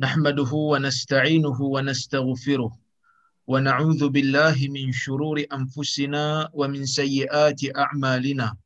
نحمده ونستعينه ونستغفره ونعوذ بالله من شرور أنفسنا ومن سيئات أعمالنا.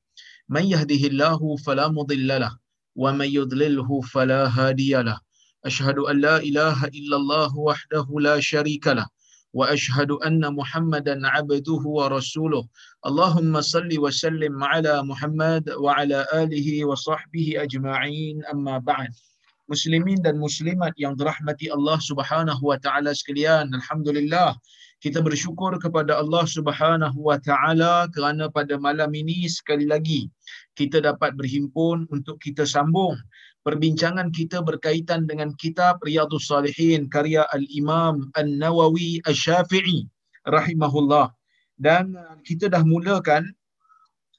من يهده الله فلا مضل له ومن يضلله فلا هادي له. أشهد أن لا إله إلا الله وحده لا شريك له وأشهد أن محمدا عبده ورسوله. اللهم صل وسلم على محمد وعلى آله وصحبه أجمعين أما بعد. Muslimin dan muslimat yang dirahmati Allah Subhanahu wa taala sekalian. Alhamdulillah kita bersyukur kepada Allah Subhanahu wa taala kerana pada malam ini sekali lagi kita dapat berhimpun untuk kita sambung perbincangan kita berkaitan dengan kitab Riyadhus Salihin karya Al-Imam An-Nawawi Asy-Syafi'i rahimahullah. Dan kita dah mulakan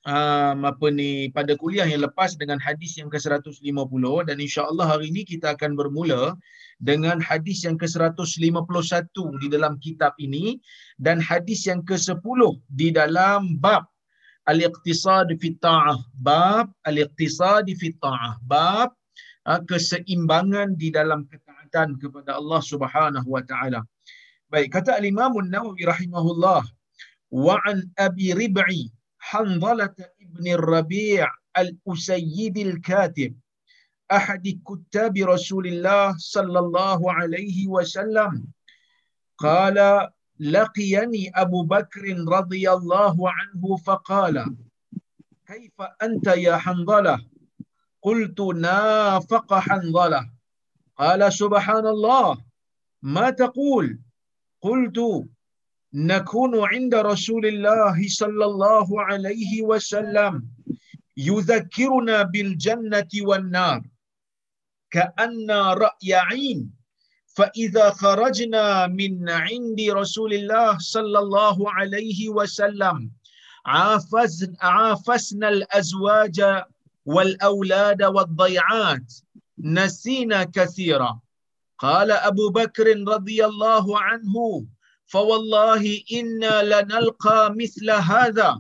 um, apa ni pada kuliah yang lepas dengan hadis yang ke-150 dan insya-Allah hari ini kita akan bermula dengan hadis yang ke-151 di dalam kitab ini dan hadis yang ke-10 di dalam bab al-iqtisad fi ta'ah bab al-iqtisad fi ta'ah bab uh, keseimbangan di dalam ketaatan kepada Allah Subhanahu wa taala. Baik, kata al-Imam An-Nawawi rahimahullah wa an Abi Rib'i Hanzalah ibn Rabi' al-Usayyid al-Katib أحد كتاب رسول الله صلى الله عليه وسلم. قال لقيني أبو بكر رضي الله عنه فقال كيف أنت يا حنظلة؟ قلت نافق حنظلة قال سبحان الله ما تقول؟ قلت نكون عند رسول الله صلى الله عليه وسلم يذكرنا بالجنة والنار. كأن رأي عين. فإذا خرجنا من عند رسول الله صلى الله عليه وسلم عافسنا الأزواج والأولاد والضيعات. نسينا كثيرا. قال أبو بكر رضي الله عنه فوالله إنا لنلقى مثل هذا.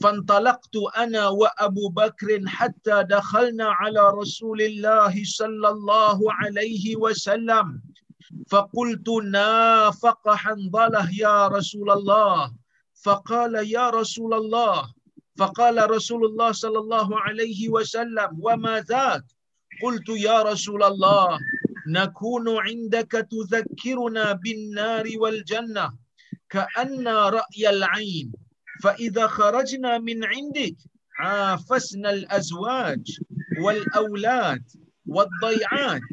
فانطلقت أنا وأبو بكر حتى دخلنا على رسول الله صلى الله عليه وسلم. فقلت نافق حنظلة يا رسول الله. فقال يا رسول الله. فقال رسول الله صلى الله عليه وسلم وما ذاك؟ قلت يا رسول الله. نكون عندك تذكرنا بالنار والجنة كأن رأي العين. فإذا خرجنا من عندك عافسنا الأزواج والأولاد والضيعات.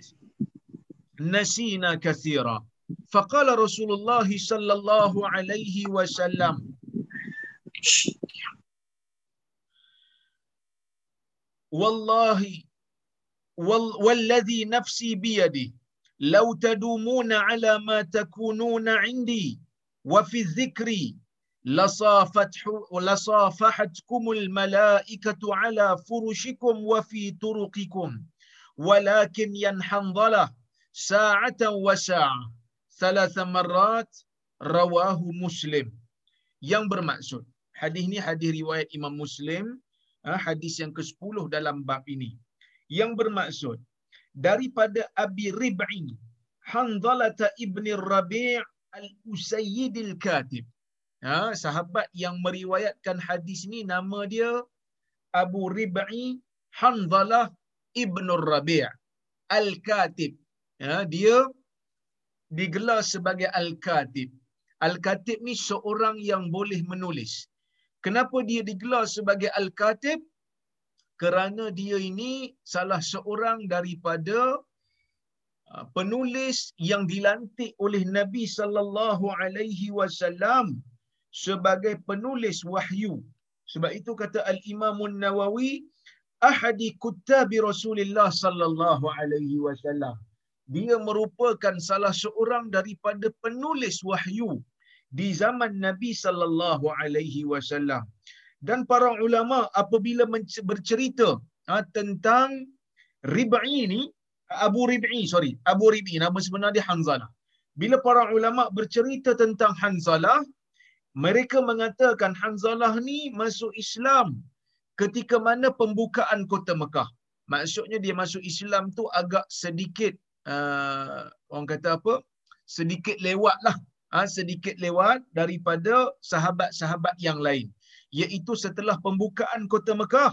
نسينا كثيرا. فقال رسول الله صلى الله عليه وسلم والله والذي نفسي بيده. لو تدومون على ما تكونون عندي وفي الذكر لصافحتكم الملائكة على فرشكم وفي طرقكم. ولكن ينحنظله ساعة وساعة ثلاث مرات رواه مسلم. Yang bermaksud hadis ni hadis riwayat Imam Muslim hadis yang ke-10 dalam bab ini. Yang bermaksud daripada Abi Rib'i Hanzalah ibn Rabi' al-Usayyid al-Katib. Ha, sahabat yang meriwayatkan hadis ni nama dia Abu Rib'i Hanzalah ibn Rabi' al-Katib. Ha, dia digelar sebagai al-Katib. al-Katib ni seorang yang boleh menulis. Kenapa dia digelar sebagai al-Katib kerana dia ini salah seorang daripada penulis yang dilantik oleh Nabi sallallahu alaihi wasallam sebagai penulis wahyu. Sebab itu kata Al-Imam An-Nawawi ahadi kuttabi Rasulullah sallallahu alaihi wasallam. Dia merupakan salah seorang daripada penulis wahyu di zaman Nabi sallallahu alaihi wasallam. Dan para ulama apabila bercerita ha, tentang Rib'i ni Abu Rib'i sorry Abu Rib'i nama sebenar dia Hanzalah. Bila para ulama bercerita tentang Hanzalah mereka mengatakan Hanzalah ni masuk Islam ketika mana pembukaan kota Mekah. Maksudnya dia masuk Islam tu agak sedikit uh, orang kata apa sedikit lewatlah ha, sedikit lewat daripada sahabat-sahabat yang lain iaitu setelah pembukaan kota Mekah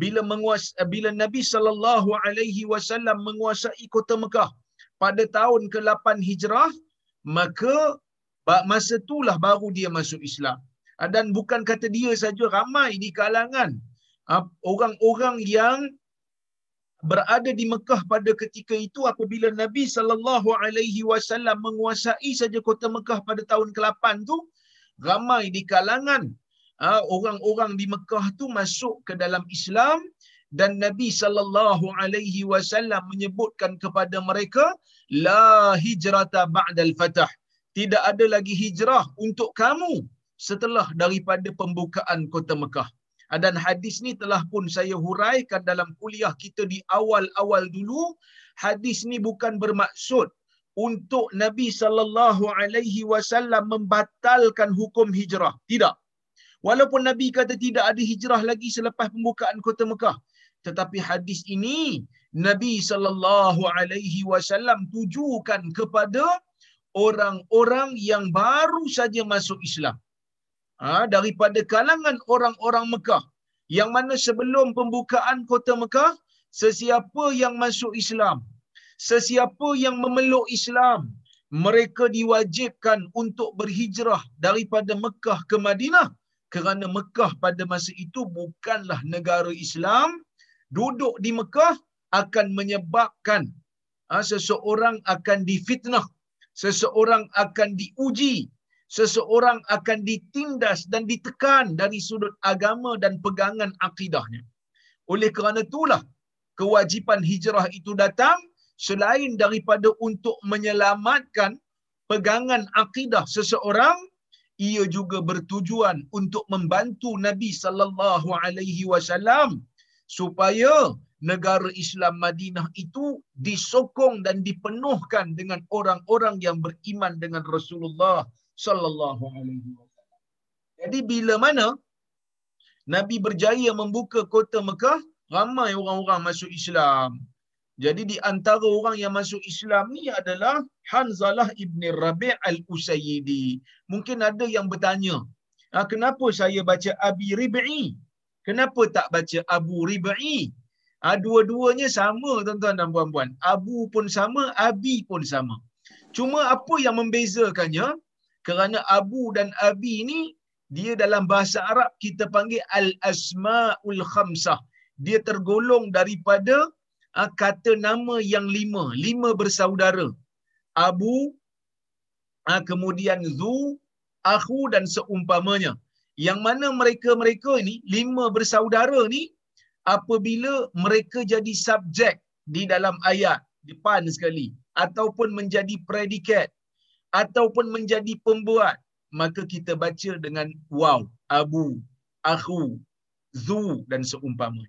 bila menguas bila Nabi sallallahu alaihi wasallam menguasai kota Mekah pada tahun ke-8 Hijrah maka masa itulah baru dia masuk Islam. Dan bukan kata dia saja ramai di kalangan orang-orang yang berada di Mekah pada ketika itu apabila Nabi sallallahu alaihi wasallam menguasai saja kota Mekah pada tahun ke-8 tu ramai di kalangan orang-orang di Mekah tu masuk ke dalam Islam dan Nabi sallallahu alaihi wasallam menyebutkan kepada mereka la hijrata ba'dal fatah. Tidak ada lagi hijrah untuk kamu setelah daripada pembukaan kota Mekah. Dan hadis ni telah pun saya huraikan dalam kuliah kita di awal-awal dulu. Hadis ni bukan bermaksud untuk Nabi sallallahu alaihi wasallam membatalkan hukum hijrah. Tidak walaupun Nabi kata tidak ada hijrah lagi selepas pembukaan kota Mekah tetapi hadis ini Nabi sallallahu alaihi wasallam tujukan kepada orang-orang yang baru saja masuk Islam. Ha, daripada kalangan orang-orang Mekah yang mana sebelum pembukaan kota Mekah sesiapa yang masuk Islam sesiapa yang memeluk Islam mereka diwajibkan untuk berhijrah daripada Mekah ke Madinah kerana Mekah pada masa itu bukanlah negara Islam duduk di Mekah akan menyebabkan ha, seseorang akan difitnah seseorang akan diuji seseorang akan ditindas dan ditekan dari sudut agama dan pegangan akidahnya. Oleh kerana itulah kewajipan hijrah itu datang selain daripada untuk menyelamatkan pegangan akidah seseorang ia juga bertujuan untuk membantu Nabi sallallahu alaihi wasallam supaya negara Islam Madinah itu disokong dan dipenuhkan dengan orang-orang yang beriman dengan Rasulullah sallallahu alaihi wasallam. Jadi bila mana Nabi berjaya membuka kota Mekah, ramai orang-orang masuk Islam. Jadi di antara orang yang masuk Islam ni adalah Hanzalah ibn Rabi' al-Usayyidi. Mungkin ada yang bertanya, ah, kenapa saya baca Abi Rib'i? Kenapa tak baca Abu Rib'i? Ah, dua-duanya sama tuan-tuan dan puan-puan. Abu pun sama, Abi pun sama. Cuma apa yang membezakannya? kerana Abu dan Abi ni dia dalam bahasa Arab kita panggil al-asmaul khamsah. Dia tergolong daripada kata nama yang lima, lima bersaudara. Abu, uh, kemudian Zu, Aku dan seumpamanya. Yang mana mereka-mereka ini, lima bersaudara ni, apabila mereka jadi subjek di dalam ayat, depan sekali, ataupun menjadi predikat, ataupun menjadi pembuat maka kita baca dengan waw abu akhu zu dan seumpamanya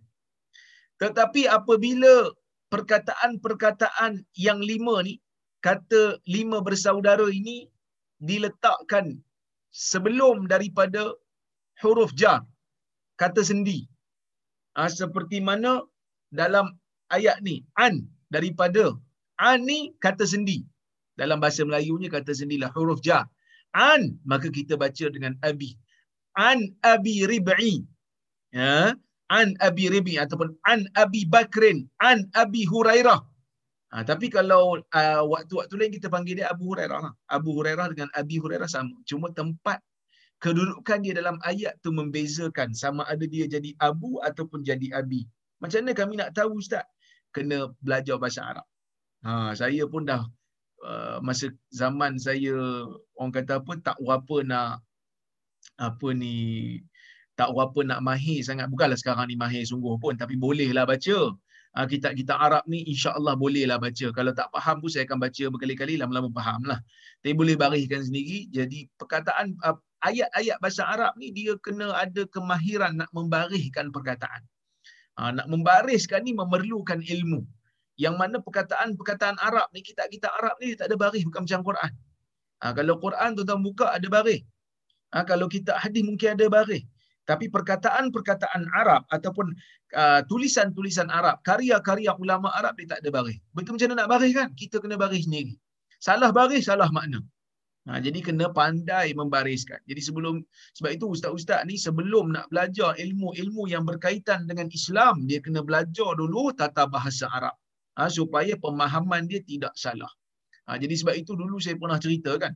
tetapi apabila perkataan-perkataan yang lima ni kata lima bersaudara ini diletakkan sebelum daripada huruf jar kata sendi ha, seperti mana dalam ayat ni an daripada an ni kata sendi dalam bahasa Melayunya kata sendirilah huruf ja. An maka kita baca dengan abi. An abi rib'i. Ya. An abi rib'i ataupun an abi bakrin. An abi hurairah. Ha, tapi kalau uh, waktu-waktu lain kita panggil dia Abu Hurairah lah. Abu Hurairah dengan Abi Hurairah sama. Cuma tempat kedudukan dia dalam ayat tu membezakan sama ada dia jadi Abu ataupun jadi Abi. Macam mana kami nak tahu Ustaz? Kena belajar bahasa Arab. Ha, saya pun dah Uh, masa zaman saya orang kata apa tak berapa nak apa ni tak berapa nak mahir sangat. Bukanlah sekarang ni mahir sungguh pun tapi bolehlah baca. Uh, kita kita Arab ni insya-Allah bolehlah baca. Kalau tak faham pun saya akan baca berkali-kali lama-lama fahamlah. Tapi boleh bariskan sendiri. Jadi perkataan uh, ayat-ayat bahasa Arab ni dia kena ada kemahiran nak membariskan perkataan. Uh, nak membariskan ni memerlukan ilmu. Yang mana perkataan-perkataan Arab ni kita kita Arab ni tak ada baris bukan macam Quran. Ha, kalau Quran tu tuan buka ada baris. Ha, kalau kita hadis mungkin ada baris. Tapi perkataan-perkataan Arab ataupun uh, tulisan-tulisan Arab, karya-karya ulama Arab dia tak ada baris. Betul macam mana nak baris kan? Kita kena baris sendiri. Salah baris, salah makna. Ha, jadi kena pandai membariskan. Jadi sebelum sebab itu ustaz-ustaz ni sebelum nak belajar ilmu-ilmu yang berkaitan dengan Islam, dia kena belajar dulu tata bahasa Arab. Ha, supaya pemahaman dia tidak salah. Ha, jadi sebab itu dulu saya pernah cerita kan.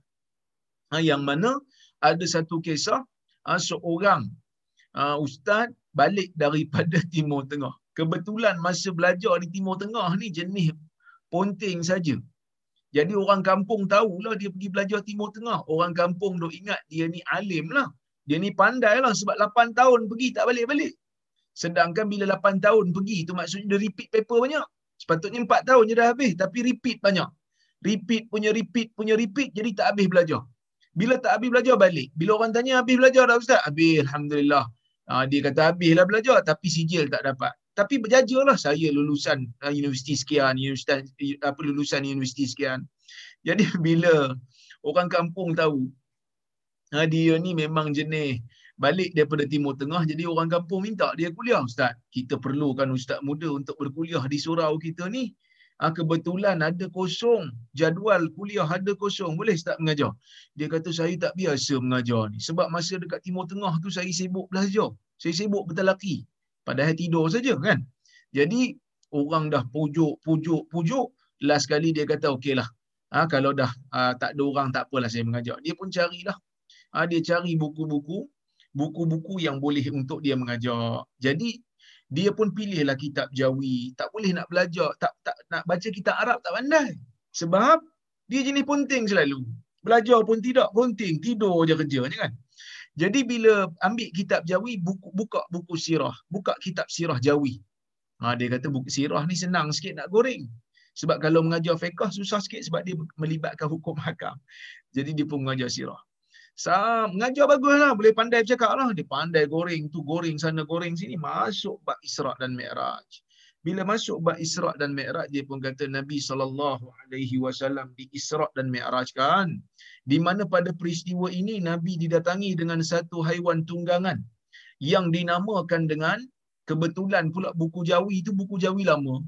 Ha, yang mana ada satu kisah ha, seorang ha, ustaz balik daripada Timur Tengah. Kebetulan masa belajar di Timur Tengah ni jenis ponting saja. Jadi orang kampung tahulah dia pergi belajar Timur Tengah. Orang kampung dok ingat dia ni alim lah. Dia ni pandai lah sebab 8 tahun pergi tak balik-balik. Sedangkan bila 8 tahun pergi tu maksudnya dia repeat paper banyak. Sepatutnya 4 tahun je dah habis tapi repeat banyak. Repeat punya repeat punya repeat jadi tak habis belajar. Bila tak habis belajar balik. Bila orang tanya habis belajar dah ustaz? Habis Alhamdulillah. Ha, dia kata habislah belajar tapi sijil tak dapat tapi berjajalah saya lulusan uh, universiti sekian, universiti apa lulusan universiti sekian. Jadi bila orang kampung tahu uh, dia ni memang jenis balik daripada Timur Tengah jadi orang kampung minta dia kuliah ustaz. Kita perlukan ustaz muda untuk berkuliah di surau kita ni. Ha, kebetulan ada kosong. Jadual kuliah ada kosong. Boleh tak mengajar? Dia kata saya tak biasa mengajar ni. Sebab masa dekat timur tengah tu saya sibuk belajar. Saya sibuk bertalaki padahal tidur saja kan? Jadi orang dah pujuk pujuk pujuk. Last kali dia kata okeylah ha, kalau dah ha, tak ada orang tak apalah saya mengajak dia pun carilah. Ha, dia cari buku-buku. Buku-buku yang boleh untuk dia mengajar. Jadi dia pun pilihlah kitab Jawi tak boleh nak belajar tak tak nak baca kitab Arab tak pandai sebab dia jenis punting selalu belajar pun tidak punting tidur je kerjanya kan jadi bila ambil kitab Jawi, buku, buka buku sirah. Buka kitab sirah Jawi. Ha, dia kata buku sirah ni senang sikit nak goreng. Sebab kalau mengajar fiqah susah sikit sebab dia melibatkan hukum hakam. Jadi dia pun mengajar sirah. Sa, mengajar bagus lah. Boleh pandai bercakap lah. Dia pandai goreng tu, goreng sana, goreng sini. Masuk bak Isra' dan Mi'raj. Bila masuk bak Isra' dan Mi'raj, dia pun kata Nabi SAW di Isra' dan Mi'raj kan di mana pada peristiwa ini Nabi didatangi dengan satu haiwan tunggangan yang dinamakan dengan kebetulan pula buku Jawi itu buku Jawi lama.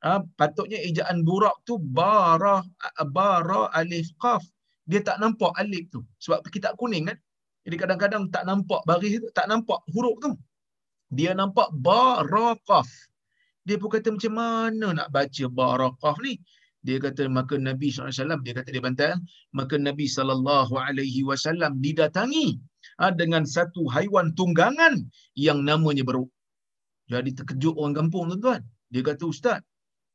Ha, patutnya ejaan burak tu bara bara alif qaf. Dia tak nampak alif tu. Sebab kitab kuning kan. Jadi kadang-kadang tak nampak baris tu, tak nampak huruf tu. Dia nampak barakaf. Dia pun kata macam mana nak baca barakaf ni? dia kata maka Nabi SAW dia kata dia bantai maka Nabi SAW didatangi ha, dengan satu haiwan tunggangan yang namanya beruk jadi terkejut orang kampung tuan-tuan dia kata ustaz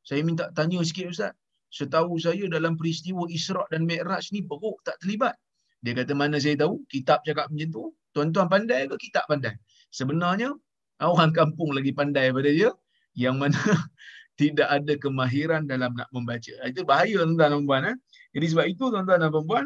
saya minta tanya sikit ustaz setahu saya dalam peristiwa Isra' dan Mi'raj ni beruk tak terlibat dia kata mana saya tahu kitab cakap macam tu tuan-tuan pandai ke kitab pandai sebenarnya orang kampung lagi pandai pada dia yang mana tidak ada kemahiran dalam nak membaca. Itu bahaya tuan-tuan dan puan. Eh? Jadi sebab itu tuan-tuan dan puan,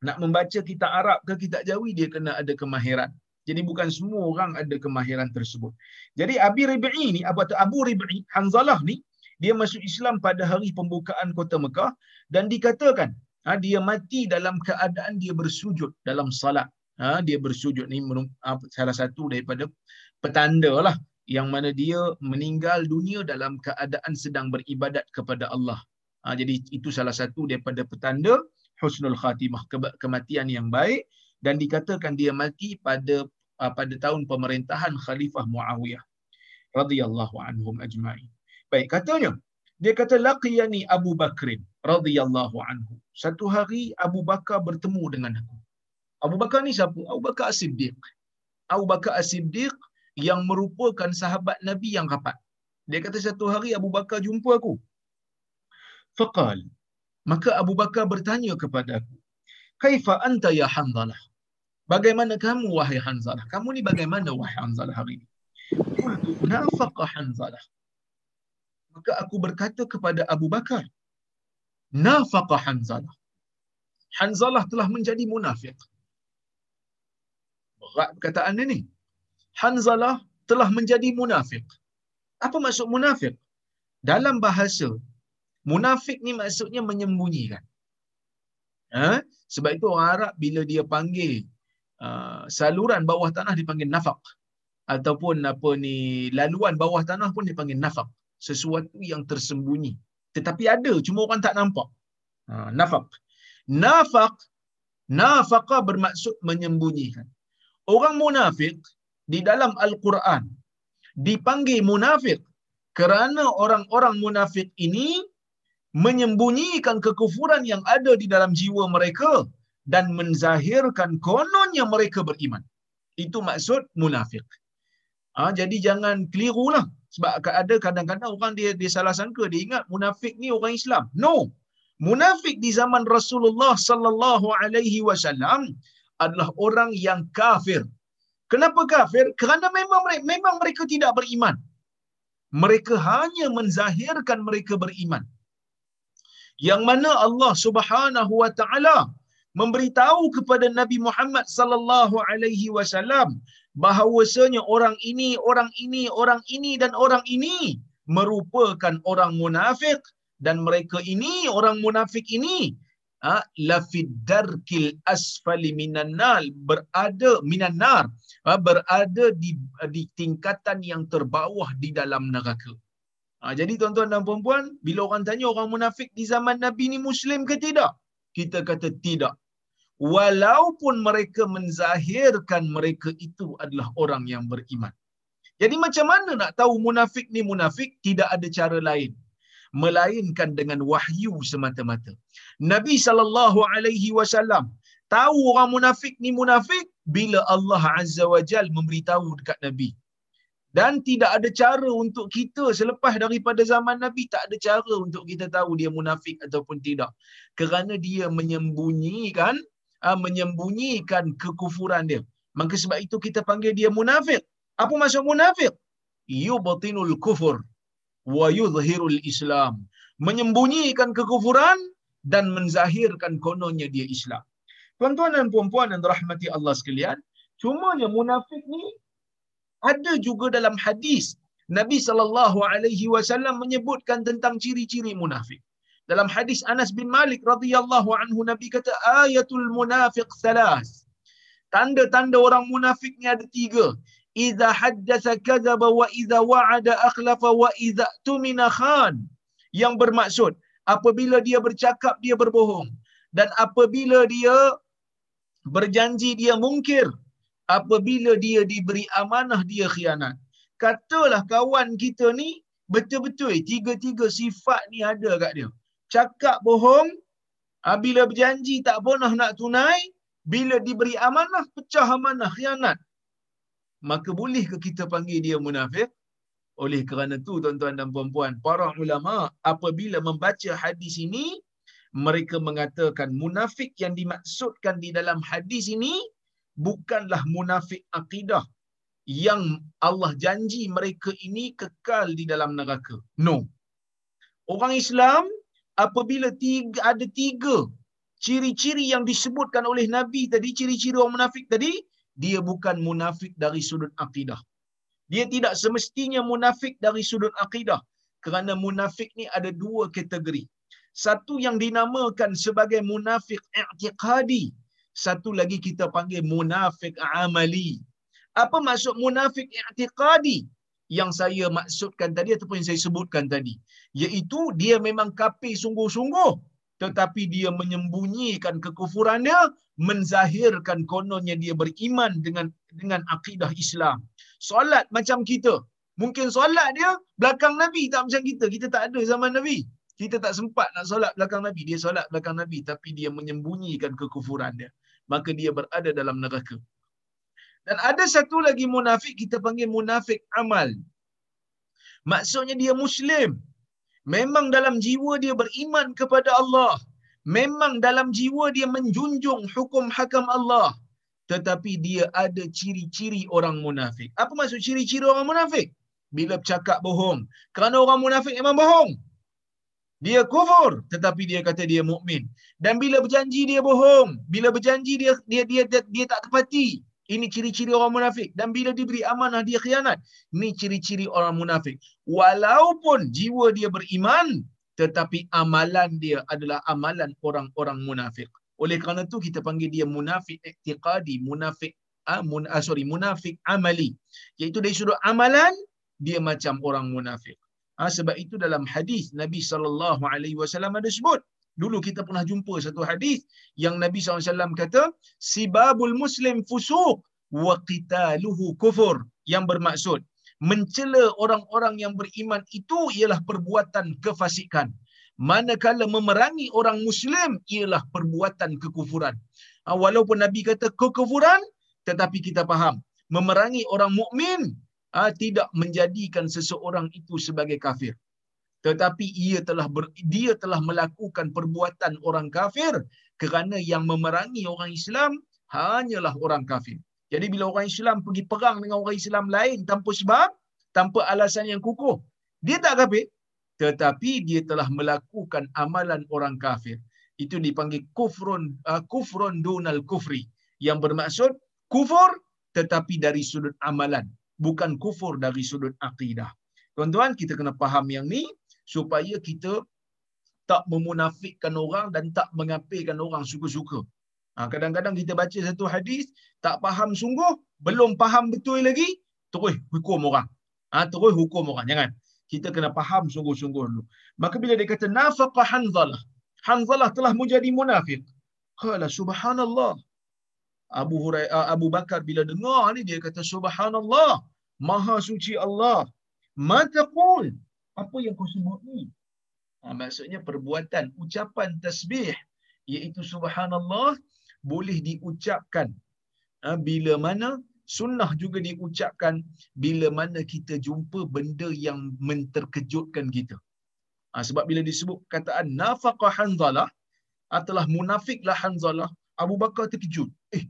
nak membaca kitab Arab ke kitab Jawi, dia kena ada kemahiran. Jadi bukan semua orang ada kemahiran tersebut. Jadi Abi Rib'i ni, Abu, Abu Rib'i, Hanzalah ni, dia masuk Islam pada hari pembukaan kota Mekah dan dikatakan ha, dia mati dalam keadaan dia bersujud dalam salat. Ha, dia bersujud ni salah satu daripada petanda lah yang mana dia meninggal dunia dalam keadaan sedang beribadat kepada Allah. Ha, jadi itu salah satu daripada petanda husnul khatimah kematian yang baik dan dikatakan dia mati pada uh, pada tahun pemerintahan Khalifah Muawiyah radhiyallahu anhum ajma'in. Baik katanya dia kata laqiyani Abu Bakrin radhiyallahu anhu. Satu hari Abu Bakar bertemu dengan aku. Abu Bakar ni siapa? Abu Bakar As-Siddiq. Abu Bakar As-Siddiq yang merupakan sahabat Nabi yang rapat. Dia kata satu hari Abu Bakar jumpa aku. Faqal. Maka Abu Bakar bertanya kepada aku. Kaifa anta ya Hanzalah? Bagaimana kamu wahai Hanzalah? Kamu ni bagaimana wahai Hanzalah hari ini? Qultu nafaqa Hanzalah. Maka aku berkata kepada Abu Bakar. Nafaqa Hanzalah. Hanzalah telah menjadi munafik. Berat perkataan ini. Hanzalah telah menjadi munafik. Apa maksud munafik? Dalam bahasa, munafik ni maksudnya menyembunyikan. Ha? Sebab itu orang Arab bila dia panggil uh, saluran bawah tanah dipanggil nafak. Ataupun apa ni laluan bawah tanah pun dipanggil nafak. Sesuatu yang tersembunyi. Tetapi ada, cuma orang tak nampak. Ha, nafaq. Nafaq, nafaqa bermaksud menyembunyikan. Orang munafik di dalam Al-Quran dipanggil munafik kerana orang-orang munafik ini menyembunyikan kekufuran yang ada di dalam jiwa mereka dan menzahirkan kononnya mereka beriman. Itu maksud munafik. Ha, jadi jangan keliru lah. Sebab ada kadang-kadang orang dia, dia salah sangka, dia ingat munafik ni orang Islam. No. Munafik di zaman Rasulullah sallallahu alaihi wasallam adalah orang yang kafir. Kenapa kafir? Kerana memang mereka, memang mereka tidak beriman. Mereka hanya menzahirkan mereka beriman. Yang mana Allah Subhanahu wa taala memberitahu kepada Nabi Muhammad sallallahu alaihi wasallam bahawasanya orang ini, orang ini, orang ini dan orang ini merupakan orang munafik dan mereka ini orang munafik ini ha, lafid darkil asfali minan nar berada minan nar ha, berada di di tingkatan yang terbawah di dalam neraka. Ha, jadi tuan-tuan dan puan-puan, bila orang tanya orang munafik di zaman Nabi ni muslim ke tidak? Kita kata tidak walaupun mereka menzahirkan mereka itu adalah orang yang beriman. Jadi macam mana nak tahu munafik ni munafik? Tidak ada cara lain melainkan dengan wahyu semata-mata. Nabi sallallahu alaihi wasallam tahu orang munafik ni munafik bila Allah azza wajal memberitahu dekat Nabi. Dan tidak ada cara untuk kita selepas daripada zaman Nabi tak ada cara untuk kita tahu dia munafik ataupun tidak. Kerana dia menyembunyikan uh, menyembunyikan kekufuran dia. Maka sebab itu kita panggil dia munafik. Apa maksud munafik? Yubtinul kufur wa yuzhirul Islam. Menyembunyikan kekufuran dan menzahirkan kononnya dia Islam. Tuan-tuan dan puan-puan yang dirahmati Allah sekalian, cumanya munafik ni ada juga dalam hadis Nabi sallallahu alaihi wasallam menyebutkan tentang ciri-ciri munafik. Dalam hadis Anas bin Malik radhiyallahu anhu Nabi kata ayatul munafiq salas. Tanda-tanda orang munafik ni ada tiga. Iza haddatha kadzaba wa iza wa'ada akhlafa wa iza tumina khan. Yang bermaksud apabila dia bercakap dia berbohong dan apabila dia berjanji dia mungkir apabila dia diberi amanah dia khianat. Katalah kawan kita ni betul-betul tiga-tiga sifat ni ada kat dia cakap bohong, ah, bila berjanji tak pernah nak tunai, bila diberi amanah, pecah amanah, khianat. Maka bolehkah kita panggil dia munafik? Oleh kerana tu tuan-tuan dan puan-puan, para ulama apabila membaca hadis ini, mereka mengatakan munafik yang dimaksudkan di dalam hadis ini bukanlah munafik akidah yang Allah janji mereka ini kekal di dalam neraka. No. Orang Islam apabila tiga, ada tiga ciri-ciri yang disebutkan oleh Nabi tadi, ciri-ciri orang munafik tadi, dia bukan munafik dari sudut akidah. Dia tidak semestinya munafik dari sudut akidah. Kerana munafik ni ada dua kategori. Satu yang dinamakan sebagai munafik i'tiqadi. Satu lagi kita panggil munafik amali. Apa maksud munafik i'tiqadi? yang saya maksudkan tadi ataupun yang saya sebutkan tadi iaitu dia memang kafir sungguh-sungguh tetapi dia menyembunyikan kekufurannya menzahirkan kononnya dia beriman dengan dengan akidah Islam. Solat macam kita. Mungkin solat dia belakang nabi tak macam kita. Kita tak ada zaman nabi. Kita tak sempat nak solat belakang nabi. Dia solat belakang nabi tapi dia menyembunyikan kekufuran dia maka dia berada dalam neraka. Dan ada satu lagi munafik kita panggil munafik amal. Maksudnya dia muslim. Memang dalam jiwa dia beriman kepada Allah. Memang dalam jiwa dia menjunjung hukum hakam Allah. Tetapi dia ada ciri-ciri orang munafik. Apa maksud ciri-ciri orang munafik? Bila bercakap bohong. Kerana orang munafik memang bohong. Dia kufur tetapi dia kata dia mukmin. Dan bila berjanji dia bohong, bila berjanji dia dia dia dia, dia tak tepati. Ini ciri-ciri orang munafik. Dan bila diberi amanah, dia khianat. Ini ciri-ciri orang munafik. Walaupun jiwa dia beriman, tetapi amalan dia adalah amalan orang-orang munafik. Oleh kerana itu kita panggil dia munafik iktiqadi, munafik ah, mun, ah, sorry, munafik amali. Iaitu dari sudut amalan, dia macam orang munafik. Ah, sebab itu dalam hadis Nabi wasallam ada sebut Dulu kita pernah jumpa satu hadis yang Nabi SAW kata, Sibabul Muslim fusuq wa qitaluhu kufur. Yang bermaksud, mencela orang-orang yang beriman itu ialah perbuatan kefasikan. Manakala memerangi orang Muslim ialah perbuatan kekufuran. Ha, walaupun Nabi kata kekufuran, tetapi kita faham. Memerangi orang mukmin ha, tidak menjadikan seseorang itu sebagai kafir tetapi ia telah ber, dia telah melakukan perbuatan orang kafir kerana yang memerangi orang Islam hanyalah orang kafir. Jadi bila orang Islam pergi perang dengan orang Islam lain tanpa sebab, tanpa alasan yang kukuh, dia tak kafir. Tetapi dia telah melakukan amalan orang kafir. Itu dipanggil kufrun uh, kufrun dunal kufri. Yang bermaksud kufur tetapi dari sudut amalan. Bukan kufur dari sudut akidah. Tuan-tuan, kita kena faham yang ni supaya kita tak memunafikkan orang dan tak mengapirkan orang suka-suka. Ha, kadang-kadang kita baca satu hadis, tak faham sungguh, belum faham betul lagi, terus hukum orang. Ha, terus hukum orang. Jangan. Kita kena faham sungguh-sungguh dulu. Maka bila dia kata, nafaqa Hanzalah. Hanzalah telah menjadi munafik. Kala subhanallah. Abu Hurairah Abu Bakar bila dengar ni dia kata subhanallah maha suci Allah ma taqul apa yang kau sebut ni? Ha, maksudnya perbuatan ucapan tasbih iaitu subhanallah boleh diucapkan ha, bila mana sunnah juga diucapkan bila mana kita jumpa benda yang menterkejutkan kita. Ha, sebab bila disebut kataan nafaqah Hanzalah ha, telah munafiklah Hanzalah Abu Bakar terkejut. Eh,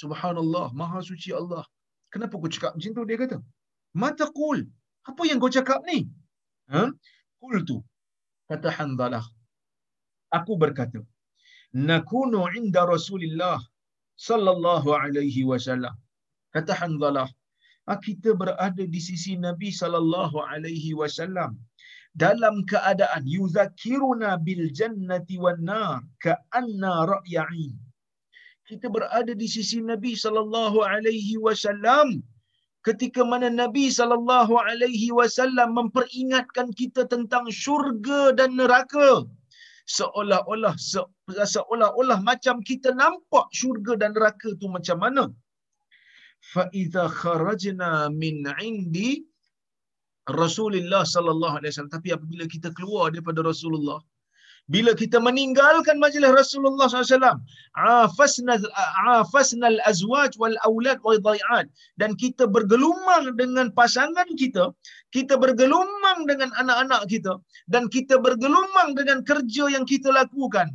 subhanallah, maha suci Allah. Kenapa kau cakap macam tu? Dia kata, mata kul. Apa yang kau cakap ni? Ha? Qultu kata Hanzalah. Aku berkata, nakunu inda Rasulillah sallallahu alaihi wasallam. Kata Hanzalah, ah, kita berada di sisi Nabi sallallahu alaihi wasallam dalam keadaan yuzakiruna bil jannati wan nar ka'anna ra'ya'in. Kita berada di sisi Nabi sallallahu alaihi wasallam ketika mana Nabi sallallahu alaihi wasallam memperingatkan kita tentang syurga dan neraka seolah-olah se- seolah-olah macam kita nampak syurga dan neraka tu macam mana? Fa idza kharajna min indi Rasulullah sallallahu alaihi wasallam. Tapi apabila kita keluar daripada Rasulullah bila kita meninggalkan majlis Rasulullah SAW afasna afasna al-azwaj wal aulad wal dhai'at dan kita bergelumang dengan pasangan kita kita bergelumang dengan anak-anak kita dan kita bergelumang dengan kerja yang kita lakukan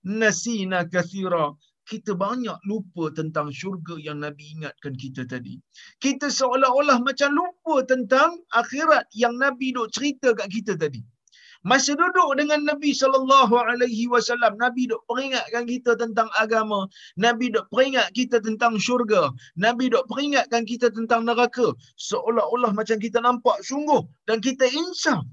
nasina kathira kita banyak lupa tentang syurga yang Nabi ingatkan kita tadi. Kita seolah-olah macam lupa tentang akhirat yang Nabi duk cerita kat kita tadi. Masa duduk dengan Nabi sallallahu alaihi wasallam, Nabi dok peringatkan kita tentang agama, Nabi dok peringat kita tentang syurga, Nabi dok peringatkan kita tentang neraka. Seolah-olah macam kita nampak sungguh dan kita insaf.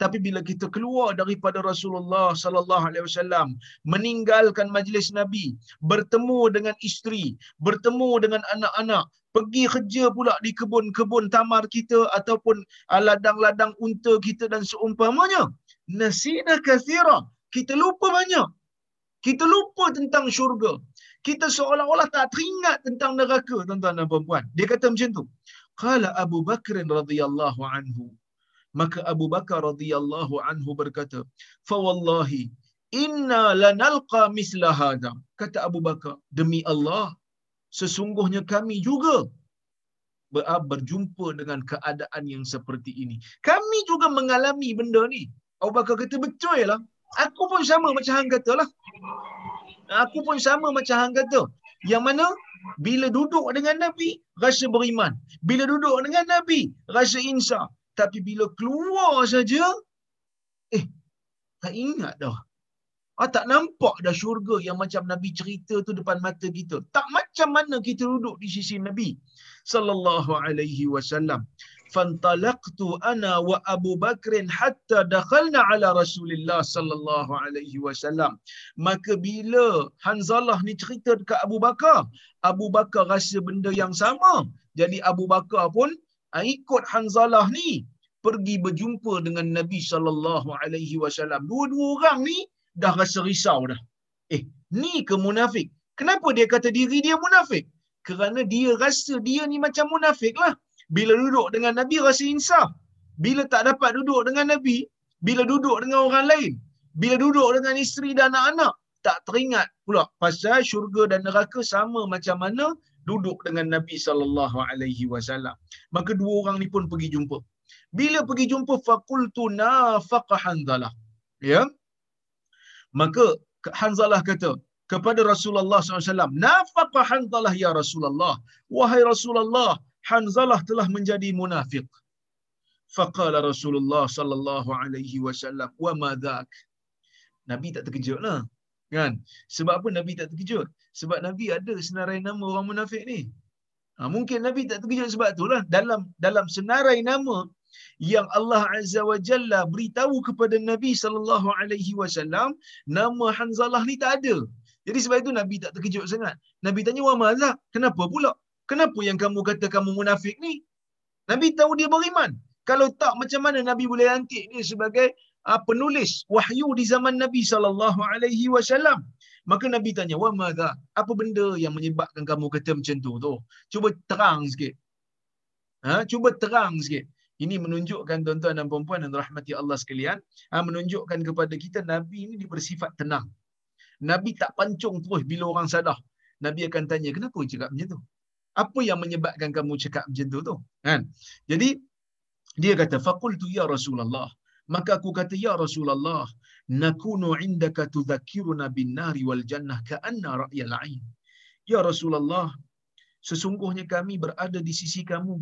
Tapi bila kita keluar daripada Rasulullah sallallahu alaihi wasallam, meninggalkan majlis Nabi, bertemu dengan isteri, bertemu dengan anak-anak, pergi kerja pula di kebun-kebun tamar kita ataupun ladang-ladang unta kita dan seumpamanya nasina kathira. Kita lupa banyak. Kita lupa tentang syurga. Kita seolah-olah tak teringat tentang neraka, tuan-tuan dan puan Dia kata macam tu. Qala Abu Bakr radhiyallahu anhu. Maka Abu Bakar radhiyallahu anhu berkata, "Fa wallahi inna lanalqa misla hadha." Kata Abu Bakar, "Demi Allah, sesungguhnya kami juga berjumpa dengan keadaan yang seperti ini. Kami juga mengalami benda ni. Abu Bakar kata betul lah. Aku pun sama macam hang kata lah. Aku pun sama macam hang kata. Yang mana bila duduk dengan Nabi, rasa beriman. Bila duduk dengan Nabi, rasa insya. Tapi bila keluar saja, eh, tak ingat dah. Ah, tak nampak dah syurga yang macam Nabi cerita tu depan mata kita. Tak macam mana kita duduk di sisi Nabi sallallahu alaihi wasallam fantalaqtu ana wa Abu Bakr hatta dakhalna ala Rasulillah sallallahu alaihi wasallam maka bila Hanzalah ni cerita dekat Abu Bakar Abu Bakar rasa benda yang sama jadi Abu Bakar pun ah, ikut Hanzalah ni pergi berjumpa dengan Nabi sallallahu alaihi wasallam dua-dua orang ni dah rasa risau dah. Eh, ni ke munafik? Kenapa dia kata diri dia munafik? Kerana dia rasa dia ni macam munafik lah. Bila duduk dengan Nabi rasa insaf. Bila tak dapat duduk dengan Nabi, bila duduk dengan orang lain, bila duduk dengan isteri dan anak-anak, tak teringat pula pasal syurga dan neraka sama macam mana duduk dengan Nabi sallallahu alaihi wasallam. Maka dua orang ni pun pergi jumpa. Bila pergi jumpa faqultu nafaqa Hanzalah. Ya. Maka Hanzalah kata kepada Rasulullah SAW, nafaqa Hanzalah ya Rasulullah. Wahai Rasulullah, Hanzalah telah menjadi munafik. Faqala Rasulullah sallallahu alaihi wasallam, "Wa ma Nabi tak terkejutlah. Kan? Sebab apa Nabi tak terkejut? Sebab Nabi ada senarai nama orang munafik ni. Ha, mungkin Nabi tak terkejut sebab itulah dalam dalam senarai nama yang Allah Azza wa Jalla beritahu kepada Nabi sallallahu alaihi wasallam nama Hanzalah ni tak ada. Jadi sebab itu Nabi tak terkejut sangat. Nabi tanya wa maza? Kenapa pula? Kenapa yang kamu kata kamu munafik ni? Nabi tahu dia beriman. Kalau tak macam mana Nabi boleh lantik dia sebagai uh, penulis wahyu di zaman Nabi sallallahu alaihi wasallam. Maka Nabi tanya, "Wa madza? Apa benda yang menyebabkan kamu kata macam tu tu? Cuba terang sikit." Ha, cuba terang sikit. Ini menunjukkan tuan-tuan dan puan-puan dan rahmati Allah sekalian, ha, menunjukkan kepada kita Nabi ini dia bersifat tenang. Nabi tak pancung terus bila orang salah. Nabi akan tanya, "Kenapa cakap macam tu?" Apa yang menyebabkan kamu cakap macam tu tu? Kan? Jadi dia kata, "Faqultu ya Rasulullah." Maka aku kata, "Ya Rasulullah, nakunu indaka tudzakkiruna bin nari wal jannah ka'anna ra'yal 'ain." Ya Rasulullah, sesungguhnya kami berada di sisi kamu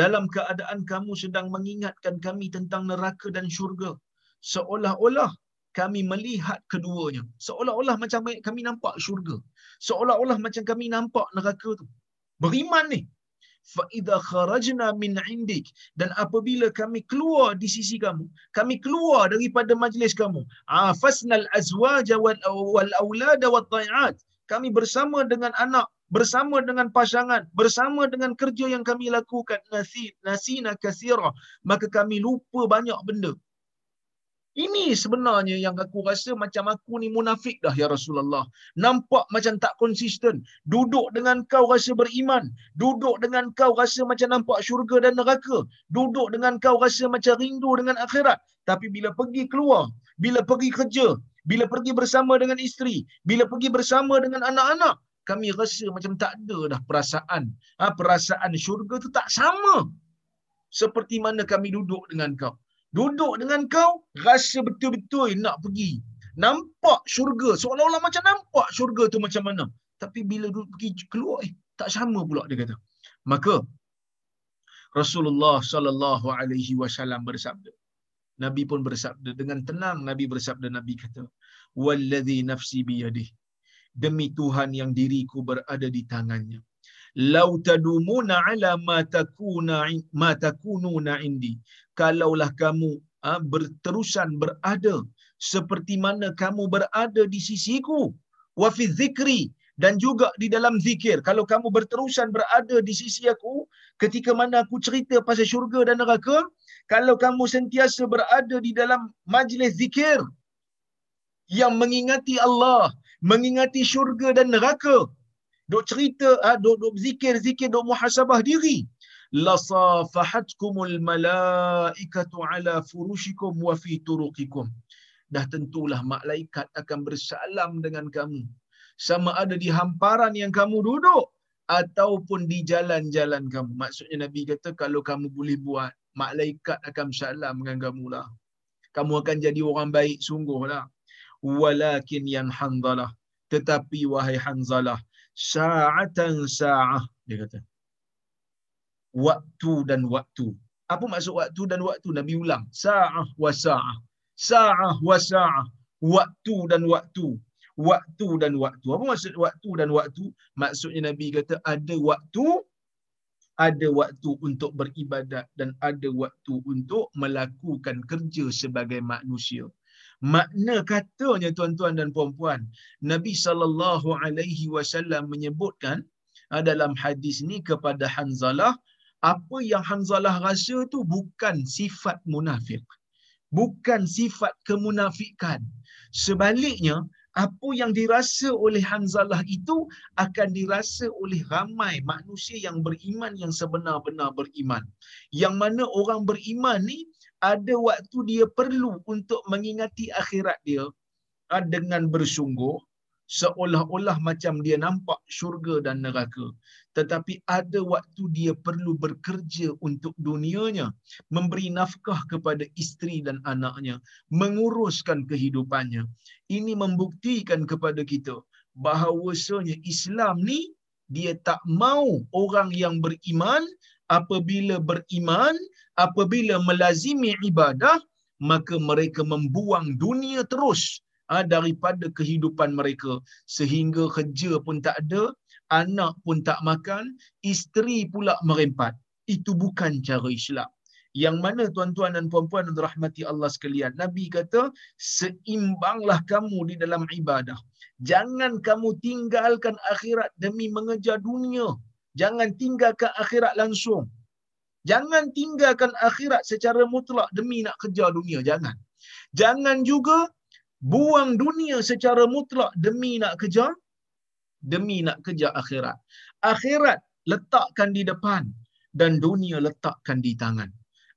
dalam keadaan kamu sedang mengingatkan kami tentang neraka dan syurga seolah-olah kami melihat keduanya seolah-olah macam kami nampak syurga seolah-olah macam kami nampak neraka tu beriman ni. Fa idza kharajna min indik. Dan apabila kami keluar di sisi kamu kami keluar daripada majlis kamu afasnal azwaj wal wal aulad wat ta'iat kami bersama dengan anak bersama dengan pasangan bersama dengan kerja yang kami lakukan. Nasi nasina kathira. Maka kami lupa banyak benda ini sebenarnya yang aku rasa macam aku ni munafik dah ya Rasulullah. Nampak macam tak konsisten. Duduk dengan kau rasa beriman. Duduk dengan kau rasa macam nampak syurga dan neraka. Duduk dengan kau rasa macam rindu dengan akhirat. Tapi bila pergi keluar, bila pergi kerja, bila pergi bersama dengan isteri, bila pergi bersama dengan anak-anak, kami rasa macam tak ada dah perasaan. Ha, perasaan syurga tu tak sama. Seperti mana kami duduk dengan kau duduk dengan kau rasa betul-betul nak pergi. Nampak syurga. Seolah-olah macam nampak syurga tu macam mana. Tapi bila duduk pergi keluar eh tak sama pula dia kata. Maka Rasulullah sallallahu alaihi wasallam bersabda. Nabi pun bersabda. Dengan tenang Nabi bersabda Nabi kata wallazi nafsi biyadih. Demi Tuhan yang diriku berada di tangannya lau tadumuna ala ma takuna ma takununa indi. Kalaulah kamu ha, berterusan berada seperti mana kamu berada di sisiku. Wa fi zikri dan juga di dalam zikir. Kalau kamu berterusan berada di sisi aku ketika mana aku cerita pasal syurga dan neraka kalau kamu sentiasa berada di dalam majlis zikir yang mengingati Allah mengingati syurga dan neraka dok cerita ah dok dok zikir zikir dok muhasabah diri. Lasafahatkumul malaikatu ala furushikum wa fi turuqikum. Dah tentulah malaikat akan bersalam dengan kamu. Sama ada di hamparan yang kamu duduk ataupun di jalan-jalan kamu. Maksudnya nabi kata kalau kamu boleh buat malaikat akan bersalam dengan kamu lah kamu akan jadi orang baik sungguhlah. Walakin yang hanzalah tetapi wahai hanzalah sa'atan sa'ah dia kata. Waktu dan waktu. Apa maksud waktu dan waktu? Nabi ulang. Sa'ah wa sa'ah. Sa'ah wa sa'ah. Waktu dan waktu. Waktu dan waktu. Apa maksud waktu dan waktu? Maksudnya nabi kata ada waktu ada waktu untuk beribadat dan ada waktu untuk melakukan kerja sebagai manusia makna katanya tuan-tuan dan puan-puan Nabi sallallahu alaihi wasallam menyebutkan ah, dalam hadis ni kepada Hanzalah apa yang Hanzalah rasa tu bukan sifat munafik bukan sifat kemunafikan Sebaliknya, apa yang dirasa oleh Hanzalah itu akan dirasa oleh ramai manusia yang beriman yang sebenar-benar beriman. Yang mana orang beriman ni ada waktu dia perlu untuk mengingati akhirat dia ah, dengan bersungguh seolah-olah macam dia nampak syurga dan neraka. Tetapi ada waktu dia perlu bekerja untuk dunianya memberi nafkah kepada isteri dan anaknya menguruskan kehidupannya. Ini membuktikan kepada kita bahawasanya Islam ni dia tak mau orang yang beriman apabila beriman apabila melazimi ibadah maka mereka membuang dunia terus ha, daripada kehidupan mereka. Sehingga kerja pun tak ada anak pun tak makan isteri pula merempat. Itu bukan cara Islam. Yang mana tuan-tuan dan puan-puan yang dirahmati Allah sekalian Nabi kata seimbanglah kamu di dalam ibadah. Jangan kamu tinggalkan akhirat demi mengejar dunia. Jangan tinggalkan akhirat langsung jangan tinggalkan akhirat secara mutlak demi nak kejar dunia jangan jangan juga buang dunia secara mutlak demi nak kejar demi nak kejar akhirat. Akhirat letakkan di depan dan dunia letakkan di tangan.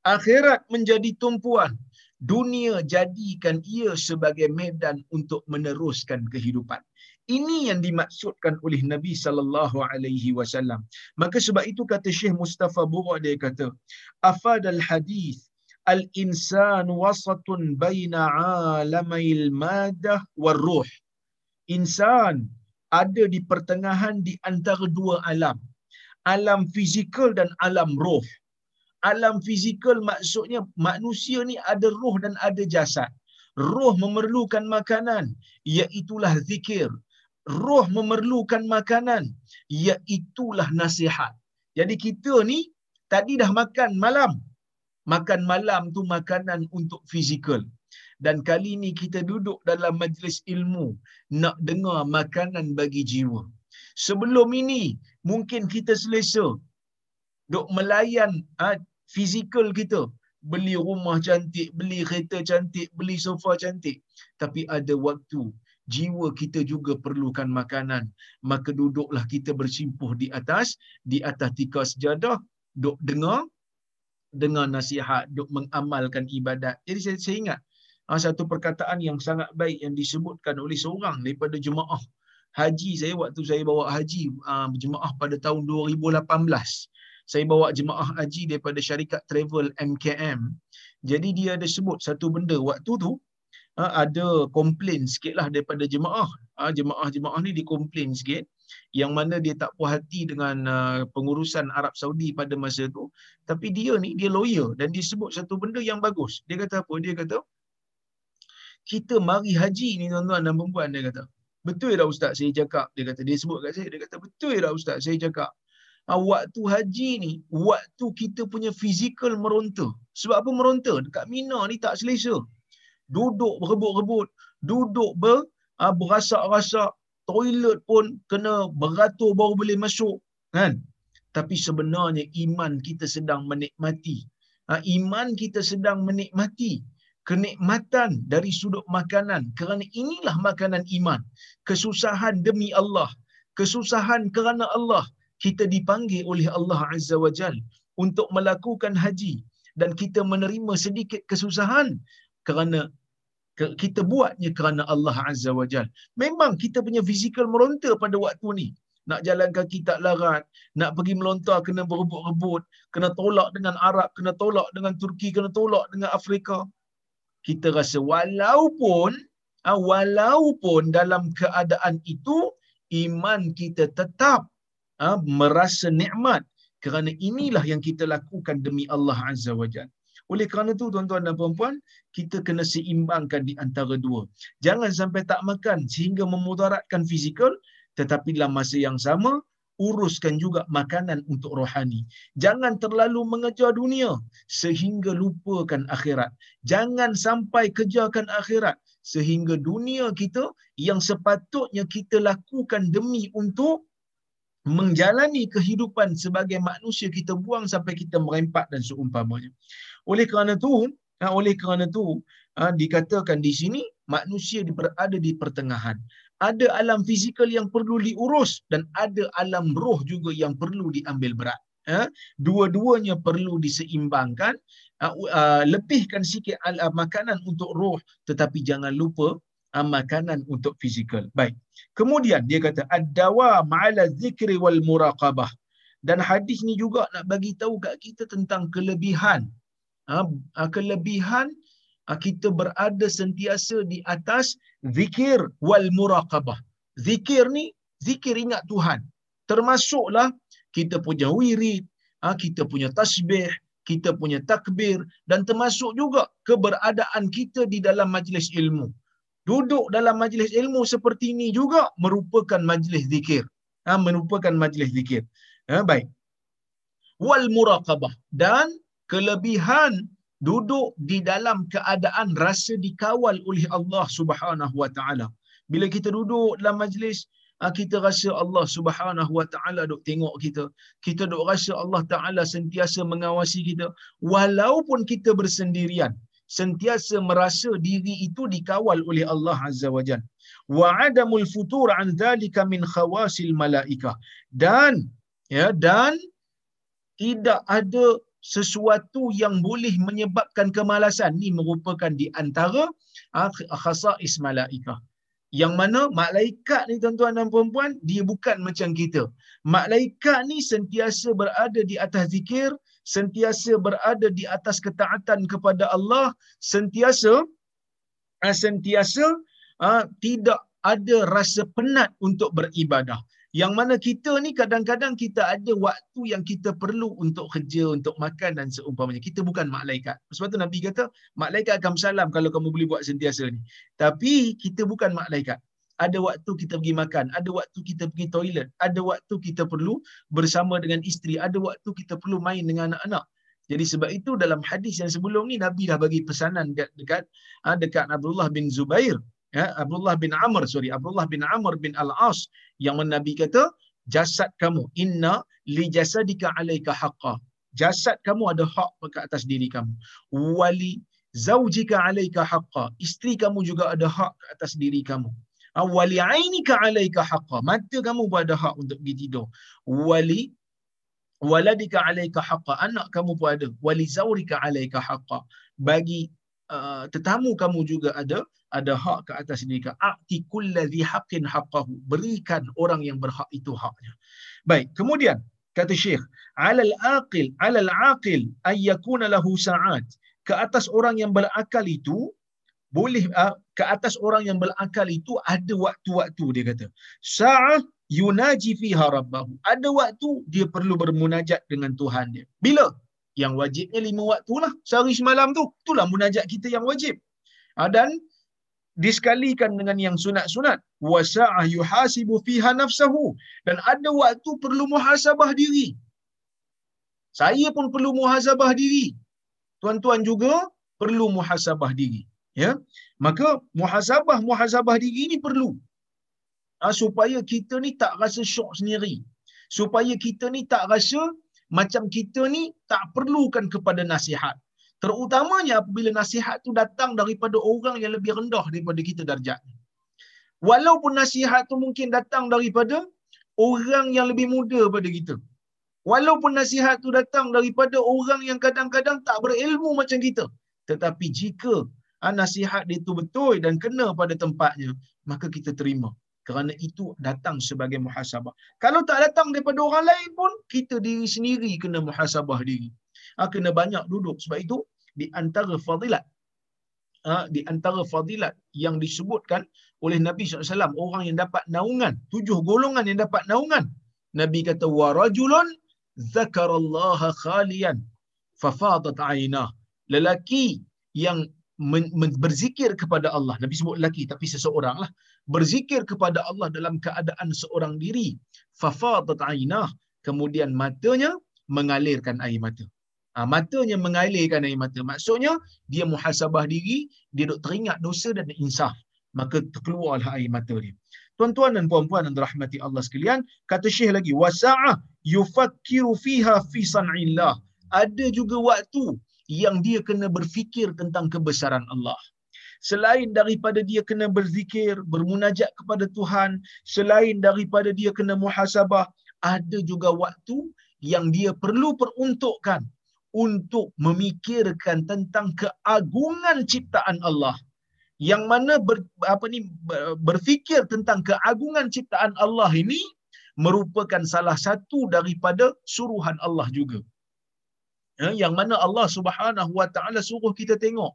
Akhirat menjadi tumpuan, dunia jadikan ia sebagai medan untuk meneruskan kehidupan. Ini yang dimaksudkan oleh Nabi sallallahu alaihi wasallam. Maka sebab itu kata Syekh Mustafa Bura dia kata, afadal hadis al-insan wasatun baina alamail madah war ruh. Insan ada di pertengahan di antara dua alam. Alam fizikal dan alam roh. Alam fizikal maksudnya manusia ni ada roh dan ada jasad. Roh memerlukan makanan, iaitulah zikir. Roh memerlukan makanan, iaitulah nasihat. Jadi kita ni tadi dah makan malam. Makan malam tu makanan untuk fizikal dan kali ini kita duduk dalam majlis ilmu nak dengar makanan bagi jiwa. Sebelum ini mungkin kita selesa duk melayan ha, fizikal kita, beli rumah cantik, beli kereta cantik, beli sofa cantik. Tapi ada waktu jiwa kita juga perlukan makanan. Maka duduklah kita bersimpuh di atas, di atas tikar sejadah, duk dengar dengar nasihat, duk mengamalkan ibadat. Jadi saya, saya ingat uh, satu perkataan yang sangat baik yang disebutkan oleh seorang daripada jemaah haji saya waktu saya bawa haji uh, jemaah pada tahun 2018 saya bawa jemaah haji daripada syarikat travel MKM jadi dia ada sebut satu benda waktu tu uh, ada komplain sikitlah daripada jemaah uh, jemaah-jemaah ni dikomplain sikit yang mana dia tak puas hati dengan uh, pengurusan Arab Saudi pada masa tu tapi dia ni dia lawyer dan dia sebut satu benda yang bagus dia kata apa dia kata kita mari haji ni tuan-tuan dan perempuan dia kata. Betul tak ustaz saya cakap? Dia kata dia sebut kat saya dia kata betul tak ustaz saya cakap? Ha, waktu haji ni waktu kita punya fizikal meronta. Sebab apa meronta? Dekat Mina ni tak selesa. Duduk berebut-rebut, duduk ber ha, berasak-rasak, toilet pun kena beratur baru boleh masuk, kan? Tapi sebenarnya iman kita sedang menikmati. Ha, iman kita sedang menikmati kenikmatan dari sudut makanan. Kerana inilah makanan iman. Kesusahan demi Allah. Kesusahan kerana Allah kita dipanggil oleh Allah Azza wa Jal untuk melakukan haji. Dan kita menerima sedikit kesusahan kerana kita buatnya kerana Allah Azza wa Jal. Memang kita punya fizikal meronta pada waktu ni. Nak jalan kaki tak larat, nak pergi melontar kena berebut-rebut, kena tolak dengan Arab, kena tolak dengan Turki, kena tolak dengan Afrika kita rasa walaupun ha, walaupun dalam keadaan itu iman kita tetap ha, merasa nikmat kerana inilah yang kita lakukan demi Allah Azza wa Jalla. Oleh kerana itu tuan-tuan dan puan-puan, kita kena seimbangkan di antara dua. Jangan sampai tak makan sehingga memudaratkan fizikal tetapi dalam masa yang sama uruskan juga makanan untuk rohani. Jangan terlalu mengejar dunia sehingga lupakan akhirat. Jangan sampai kejarkan akhirat sehingga dunia kita yang sepatutnya kita lakukan demi untuk menjalani kehidupan sebagai manusia kita buang sampai kita merempat dan seumpamanya. Oleh kerana itu, Ha, oleh kerana tu ha, dikatakan di sini manusia berada di pertengahan. Ada alam fizikal yang perlu diurus dan ada alam roh juga yang perlu diambil berat. Ha, dua-duanya perlu diseimbangkan. Ha, uh, lebihkan sikit uh, makanan untuk roh tetapi jangan lupa uh, makanan untuk fizikal. Baik. Kemudian dia kata ad-dawa ma'ala zikri wal muraqabah. Dan hadis ni juga nak bagi tahu kat kita tentang kelebihan ha, kelebihan ha, kita berada sentiasa di atas zikir wal muraqabah. Zikir ni zikir ingat Tuhan. Termasuklah kita punya wirid, ha, kita punya tasbih, kita punya takbir dan termasuk juga keberadaan kita di dalam majlis ilmu. Duduk dalam majlis ilmu seperti ini juga merupakan majlis zikir. Ha, merupakan majlis zikir. Ha, baik. Wal muraqabah dan kelebihan duduk di dalam keadaan rasa dikawal oleh Allah Subhanahu wa taala. Bila kita duduk dalam majlis, ah, kita rasa Allah Subhanahu wa taala duk tengok kita. Kita duk rasa Allah taala sentiasa mengawasi kita walaupun kita bersendirian. Sentiasa merasa diri itu dikawal oleh Allah Azza wa Jalla. Wa adamul futur an dhalika min khawasil malaikah. Dan ya dan tidak ada sesuatu yang boleh menyebabkan kemalasan. Ni merupakan di antara ah, khasais malaikah. Yang mana malaikat ni tuan-tuan dan puan-puan dia bukan macam kita. Malaikat ni sentiasa berada di atas zikir sentiasa berada di atas ketaatan kepada Allah sentiasa ah, sentiasa uh, tidak ada rasa penat untuk beribadah yang mana kita ni kadang-kadang kita ada waktu yang kita perlu untuk kerja, untuk makan dan seumpamanya. Kita bukan malaikat. Sebab tu Nabi kata, malaikat akan salam kalau kamu boleh buat sentiasa ni. Tapi kita bukan malaikat. Ada waktu kita pergi makan, ada waktu kita pergi toilet, ada waktu kita perlu bersama dengan isteri, ada waktu kita perlu main dengan anak-anak. Jadi sebab itu dalam hadis yang sebelum ni Nabi dah bagi pesanan dekat dekat, ha, dekat Abdullah bin Zubair ya Abdullah bin Amr sorry Abdullah bin Amr bin Al-As yang Nabi kata jasad kamu inna li jasadika alayka haqqa. Jasad kamu ada hak ke atas diri kamu. Wali zaujika alayka haqqa. Isteri kamu juga ada hak ke atas diri kamu. Ah, wali ainika alayka haqqa. Mata kamu pun ada hak untuk pergi tidur. Wali waladika alayka haqqa. Anak kamu pun ada. Wali zaurika alayka haqqa. Bagi uh, tetamu kamu juga ada ada hak ke atas diri kamu. A'ti kulladhi haqqin haqqahu. Berikan orang yang berhak itu haknya. Baik, kemudian kata Syekh, 'alal aqil, 'alal aqil ay yakuna lahu sa'at. Ke atas orang yang berakal itu boleh uh, ke atas orang yang berakal itu ada waktu-waktu dia kata. Sa'ah yunaji fiha rabbahu. Ada waktu dia perlu bermunajat dengan Tuhan dia. Bila? Yang wajibnya lima waktu lah. Sehari semalam tu. Itulah munajat kita yang wajib. Ha, dan disekalikan dengan yang sunat-sunat wasa'ah yuhasibu fiha nafsahu dan ada waktu perlu muhasabah diri saya pun perlu muhasabah diri tuan-tuan juga perlu muhasabah diri ya maka muhasabah muhasabah diri ni perlu ha, supaya kita ni tak rasa syok sendiri supaya kita ni tak rasa macam kita ni tak perlukan kepada nasihat Terutamanya apabila nasihat tu datang daripada orang yang lebih rendah daripada kita darjat. Walaupun nasihat tu mungkin datang daripada orang yang lebih muda pada kita. Walaupun nasihat tu datang daripada orang yang kadang-kadang tak berilmu macam kita. Tetapi jika ha, nasihat dia tu betul dan kena pada tempatnya, maka kita terima. Kerana itu datang sebagai muhasabah. Kalau tak datang daripada orang lain pun, kita diri sendiri kena muhasabah diri. Ha, kena banyak duduk. Sebab itu, di antara fadilat ha, di antara fadilat yang disebutkan oleh Nabi SAW orang yang dapat naungan tujuh golongan yang dapat naungan Nabi kata wa rajulun zakarallaha khalian fafadat ainah lelaki yang men- men- berzikir kepada Allah Nabi sebut lelaki tapi seseorang lah berzikir kepada Allah dalam keadaan seorang diri fafadat ainah kemudian matanya mengalirkan air mata Ha, matanya mengalirkan air mata. Maksudnya, dia muhasabah diri, dia duk teringat dosa dan insaf. Maka terkeluarlah air mata dia. Tuan-tuan dan puan-puan yang dirahmati Allah sekalian, kata Syekh lagi, wasa'ah yufakkiru fiha fi san'illah. Ada juga waktu yang dia kena berfikir tentang kebesaran Allah. Selain daripada dia kena berzikir, bermunajat kepada Tuhan, selain daripada dia kena muhasabah, ada juga waktu yang dia perlu peruntukkan untuk memikirkan tentang keagungan ciptaan Allah yang mana ber, apa ni berfikir tentang keagungan ciptaan Allah ini merupakan salah satu daripada suruhan Allah juga. Ya, yang mana Allah Subhanahu wa taala suruh kita tengok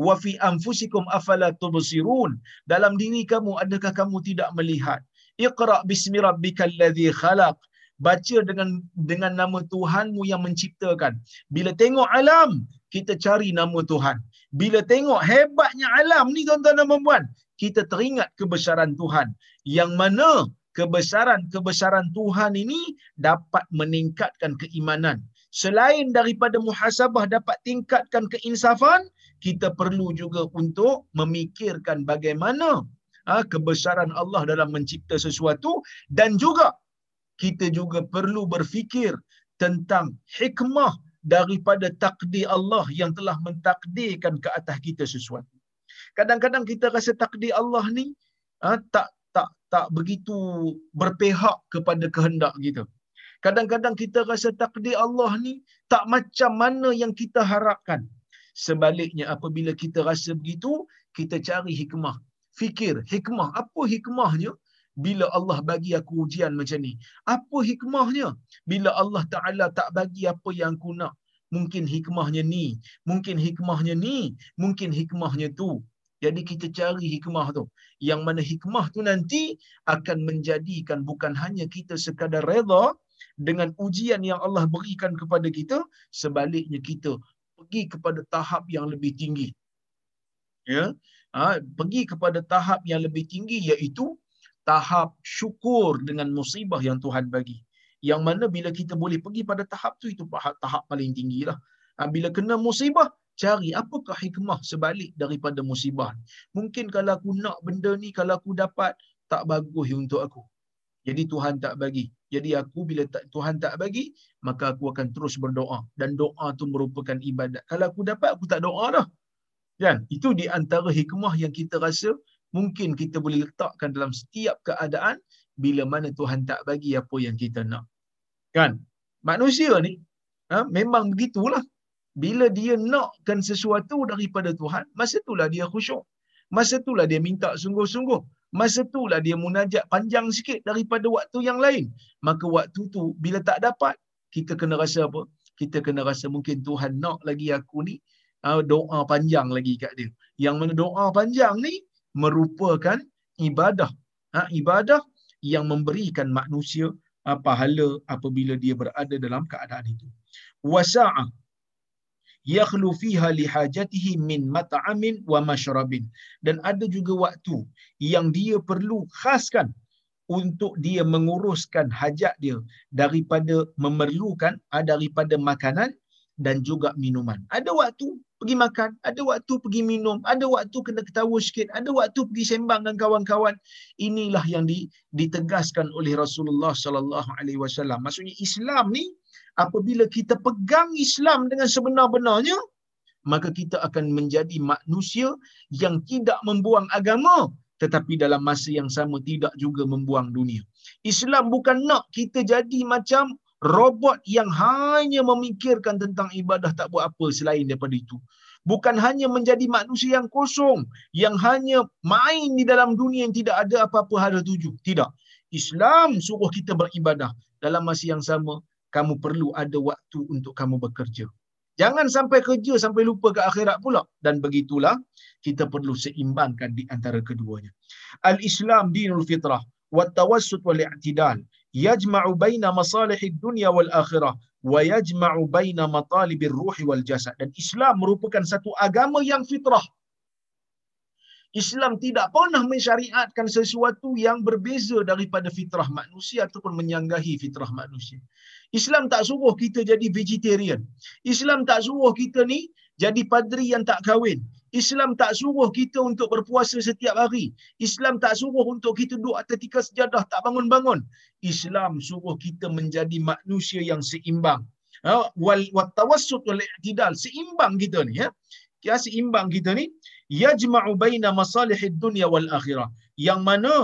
wa fi anfusikum afala tubsirun. Dalam diri kamu adakah kamu tidak melihat? Iqra bismi rabbikal ladzi khalaq. Baca dengan dengan nama Tuhanmu yang menciptakan. Bila tengok alam kita cari nama Tuhan. Bila tengok hebatnya alam ni tuan-tuan dan puan kita teringat kebesaran Tuhan. Yang mana kebesaran-kebesaran Tuhan ini dapat meningkatkan keimanan. Selain daripada muhasabah dapat tingkatkan keinsafan kita perlu juga untuk memikirkan bagaimana ha, kebesaran Allah dalam mencipta sesuatu dan juga kita juga perlu berfikir tentang hikmah daripada takdir Allah yang telah mentakdirkan ke atas kita sesuatu. Kadang-kadang kita rasa takdir Allah ni ha, tak tak tak begitu berpihak kepada kehendak kita. Kadang-kadang kita rasa takdir Allah ni tak macam mana yang kita harapkan. Sebaliknya apabila kita rasa begitu, kita cari hikmah. Fikir, hikmah. Apa hikmahnya bila Allah bagi aku ujian macam ni? Apa hikmahnya bila Allah Ta'ala tak bagi apa yang aku nak? Mungkin hikmahnya ni, mungkin hikmahnya ni, mungkin hikmahnya tu. Jadi kita cari hikmah tu. Yang mana hikmah tu nanti akan menjadikan bukan hanya kita sekadar reda dengan ujian yang Allah berikan kepada kita, sebaliknya kita pergi kepada tahap yang lebih tinggi. Ya, ha, pergi kepada tahap yang lebih tinggi iaitu tahap syukur dengan musibah yang Tuhan bagi. Yang mana bila kita boleh pergi pada tahap tu itu tahap, paling tinggi lah. Ha, bila kena musibah, cari apakah hikmah sebalik daripada musibah. Mungkin kalau aku nak benda ni, kalau aku dapat, tak bagus untuk aku. Jadi Tuhan tak bagi. Jadi aku bila tak, Tuhan tak bagi, maka aku akan terus berdoa. Dan doa tu merupakan ibadat. Kalau aku dapat, aku tak doa dah. Kan? Itu di antara hikmah yang kita rasa mungkin kita boleh letakkan dalam setiap keadaan bila mana Tuhan tak bagi apa yang kita nak. Kan? Manusia ni ha, memang begitulah. Bila dia nakkan sesuatu daripada Tuhan, masa itulah dia khusyuk. Masa itulah dia minta sungguh-sungguh. Masa itulah dia munajat panjang sikit daripada waktu yang lain. Maka waktu tu bila tak dapat, kita kena rasa apa? Kita kena rasa mungkin Tuhan nak lagi aku ni ha, doa panjang lagi kat dia. Yang mana doa panjang ni merupakan ibadah. Ha, ibadah yang memberikan manusia ha, pahala apabila dia berada dalam keadaan itu. Wasa'ah yakhlu fiha lihajatihi min mat'amin wa mashrabin dan ada juga waktu yang dia perlu khaskan untuk dia menguruskan hajat dia daripada memerlukan ah, daripada makanan dan juga minuman. Ada waktu pergi makan, ada waktu pergi minum, ada waktu kena ketawa sikit, ada waktu pergi sembang dengan kawan-kawan. Inilah yang ditegaskan oleh Rasulullah sallallahu alaihi wasallam. Maksudnya Islam ni apabila kita pegang Islam dengan sebenar-benarnya, maka kita akan menjadi manusia yang tidak membuang agama tetapi dalam masa yang sama tidak juga membuang dunia. Islam bukan nak kita jadi macam robot yang hanya memikirkan tentang ibadah tak buat apa selain daripada itu. Bukan hanya menjadi manusia yang kosong, yang hanya main di dalam dunia yang tidak ada apa-apa hal tuju. Tidak. Islam suruh kita beribadah. Dalam masa yang sama, kamu perlu ada waktu untuk kamu bekerja. Jangan sampai kerja sampai lupa ke akhirat pula. Dan begitulah kita perlu seimbangkan di antara keduanya. Al-Islam dinul fitrah wa tawassut wal i'tidal yajma'u baina masalihid dunya wal akhirah wa yajma'u baina matalibir ruhi wal jasad. Dan Islam merupakan satu agama yang fitrah. Islam tidak pernah mensyariatkan sesuatu yang berbeza daripada fitrah manusia ataupun menyanggahi fitrah manusia. Islam tak suruh kita jadi vegetarian. Islam tak suruh kita ni jadi padri yang tak kahwin. Islam tak suruh kita untuk berpuasa setiap hari. Islam tak suruh untuk kita duduk atas tiga sejadah tak bangun-bangun. Islam suruh kita menjadi manusia yang seimbang. Ha, wal wattawassut wal i'tidal seimbang kita ni ya. Ya seimbang kita ni yajma'u baina masalihid dunya wal akhirah. Yang mana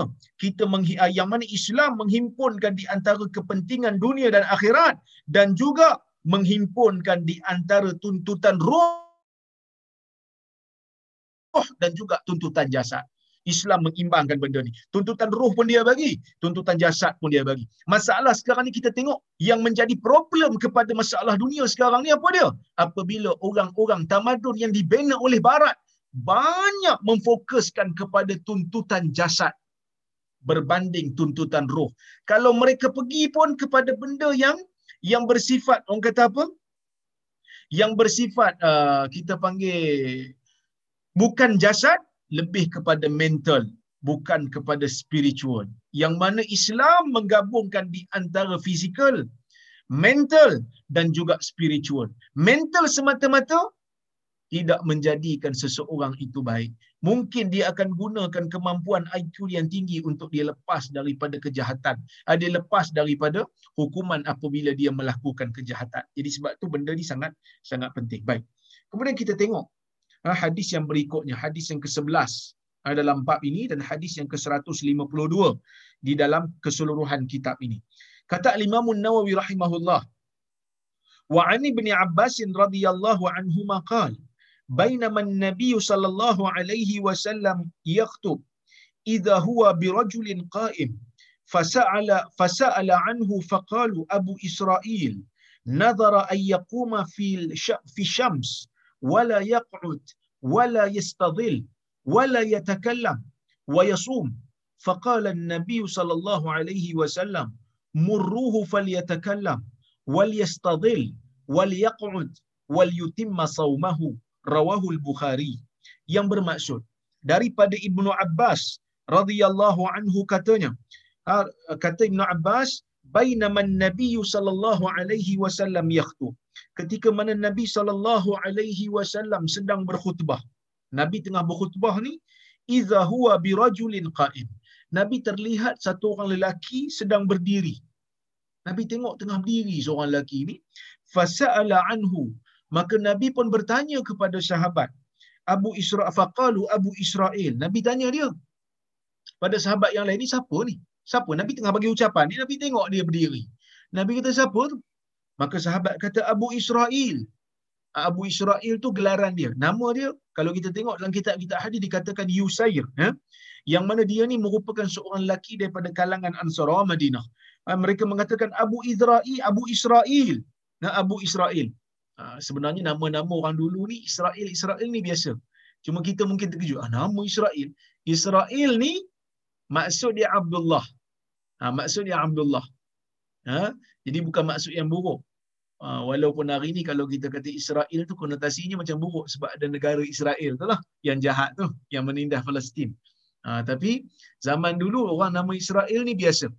kita menghi- ah, yang mana Islam menghimpunkan di antara kepentingan dunia dan akhirat dan juga menghimpunkan di antara tuntutan roh dan juga tuntutan jasad. Islam mengimbangkan benda ni. Tuntutan roh pun dia bagi, tuntutan jasad pun dia bagi. Masalah sekarang ni kita tengok yang menjadi problem kepada masalah dunia sekarang ni apa dia? Apabila orang-orang tamadun yang dibina oleh barat banyak memfokuskan kepada tuntutan jasad berbanding tuntutan roh. Kalau mereka pergi pun kepada benda yang yang bersifat orang kata apa? Yang bersifat uh, kita panggil bukan jasad lebih kepada mental bukan kepada spiritual. Yang mana Islam menggabungkan di antara fizikal mental dan juga spiritual. Mental semata-mata tidak menjadikan seseorang itu baik. Mungkin dia akan gunakan kemampuan IQ yang tinggi untuk dia lepas daripada kejahatan. Ah, dia lepas daripada hukuman apabila dia melakukan kejahatan. Jadi sebab tu benda ni sangat sangat penting. Baik. Kemudian kita tengok hadis yang berikutnya, hadis yang ke-11 ha, dalam bab ini dan hadis yang ke-152 di dalam keseluruhan kitab ini. Kata Imam Nawawi rahimahullah, wa an ibn Abbas radhiyallahu anhuma qala بينما النبي صلى الله عليه وسلم يخطب إذا هو برجل قائم فسأل فسأل عنه فقالوا أبو إسرائيل نظر أن يقوم في في الشمس ولا يقعد ولا يستظل ولا يتكلم ويصوم فقال النبي صلى الله عليه وسلم مروه فليتكلم وليستظل وليقعد وليتم صومه رواه البخاري yang bermaksud daripada Ibnu Abbas radhiyallahu anhu katanya kata Ibnu Abbas bainama Nabi sallallahu alaihi wasallam yakhutub ketika mana Nabi sallallahu alaihi wasallam sedang berkhutbah. Nabi tengah berkhutbah ni idza huwa birajulin qa'im. Nabi terlihat satu orang lelaki sedang berdiri. Nabi tengok tengah berdiri seorang lelaki ni. Fasa'ala anhu. Maka Nabi pun bertanya kepada sahabat. Abu Israel faqalu Abu Israel. Nabi tanya dia. Pada sahabat yang lain ni siapa ni? Siapa? Nabi tengah bagi ucapan ni Nabi tengok dia berdiri. Nabi kata siapa tu? Maka sahabat kata Abu Israel. Abu Israel tu gelaran dia. Nama dia, kalau kita tengok dalam kitab-kitab hadis dikatakan Yusair. Ya? Yang mana dia ni merupakan seorang lelaki daripada kalangan Ansar Madinah. Ha, mereka mengatakan Abu Israel, Abu Israel. Nah, Abu Israel. Ha, sebenarnya nama-nama orang dulu ni, Israel, Israel ni biasa. Cuma kita mungkin terkejut. Ah, nama Israel. Israel ni maksud dia Abdullah. Ha, maksud dia Abdullah. Ha? Jadi bukan maksud yang buruk. Uh, walaupun hari ni kalau kita kata Israel tu konotasinya macam buruk sebab ada negara Israel tu lah yang jahat tu yang menindas Palestin. Uh, tapi zaman dulu orang nama Israel ni biasa.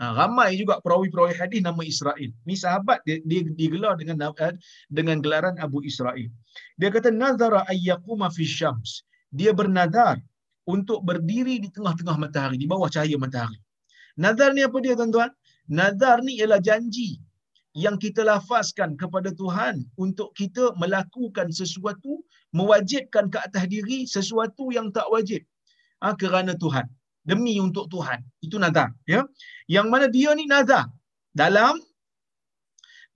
Uh, ramai juga perawi-perawi hadis nama Israel. Ni sahabat dia, dia digelar dengan uh, dengan gelaran Abu Israel. Dia kata nazara ayyaquma fi syams. Dia bernazar untuk berdiri di tengah-tengah matahari, di bawah cahaya matahari. Nazar ni apa dia tuan-tuan? Nazar ni ialah janji yang kita lafazkan kepada Tuhan untuk kita melakukan sesuatu, mewajibkan ke atas diri sesuatu yang tak wajib. Ha, kerana Tuhan. Demi untuk Tuhan. Itu nazar. Ya? Yang mana dia ni nazar. Dalam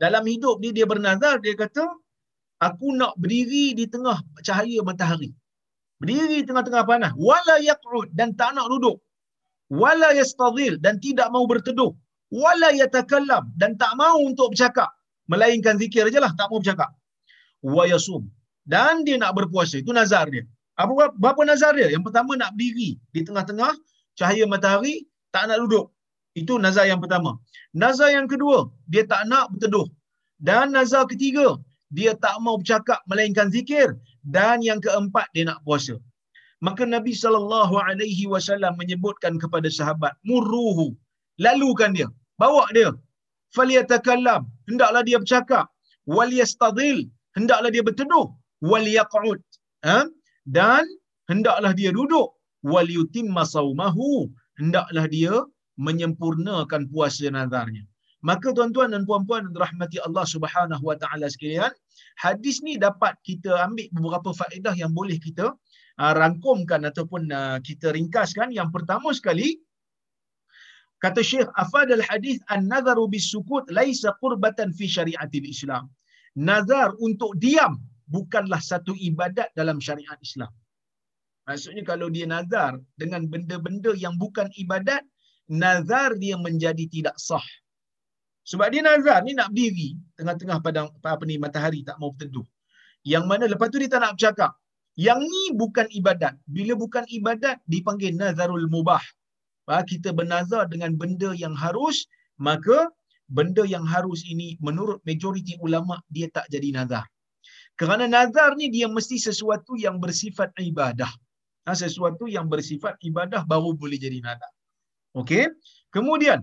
dalam hidup dia, dia bernazar, dia kata, aku nak berdiri di tengah cahaya matahari. Berdiri tengah-tengah panas. Wala yaq'ud dan tak nak duduk. Wala yastadhil dan tidak mau berteduh wala yatakallam. Dan tak mau untuk bercakap. Melainkan zikir ajalah tak mau bercakap. Wa yasum. Dan dia nak berpuasa. Itu nazar dia. Apa berapa nazar dia? Yang pertama nak berdiri di tengah-tengah cahaya matahari tak nak duduk. Itu nazar yang pertama. Nazar yang kedua dia tak nak berteduh. Dan nazar ketiga dia tak mau bercakap melainkan zikir. Dan yang keempat dia nak puasa. Maka Nabi sallallahu alaihi wasallam menyebutkan kepada sahabat muruhu lalukan dia. Bawa dia. Falyatakallam hendaklah dia bercakap. Waliyastadil hendaklah dia berteduh. Waliyaqud ha? dan hendaklah dia duduk. Waliyutimma saumahu. Hendaklah dia menyempurnakan puasa nazarnya Maka tuan-tuan dan puan-puan rahmati Allah Subhanahu wa taala sekalian, hadis ni dapat kita ambil beberapa faedah yang boleh kita uh, rangkumkan ataupun uh, kita ringkaskan. Yang pertama sekali, kata Syekh Afad al-Hadis an-nazaru bis-sukut laisa qurbatan fi syariatil Islam. Nazar untuk diam bukanlah satu ibadat dalam syariat Islam. Maksudnya kalau dia nazar dengan benda-benda yang bukan ibadat, nazar dia menjadi tidak sah. Sebab dia nazar ni nak berdiri tengah-tengah padang apa ni matahari tak mau berteduh. Yang mana lepas tu dia tak nak bercakap. Yang ni bukan ibadat. Bila bukan ibadat dipanggil nazarul mubah. Ha, kita bernazar dengan benda yang harus, maka benda yang harus ini menurut majoriti ulama dia tak jadi nazar. Kerana nazar ni dia mesti sesuatu yang bersifat ibadah. Ha, sesuatu yang bersifat ibadah baru boleh jadi nazar. Okey. Kemudian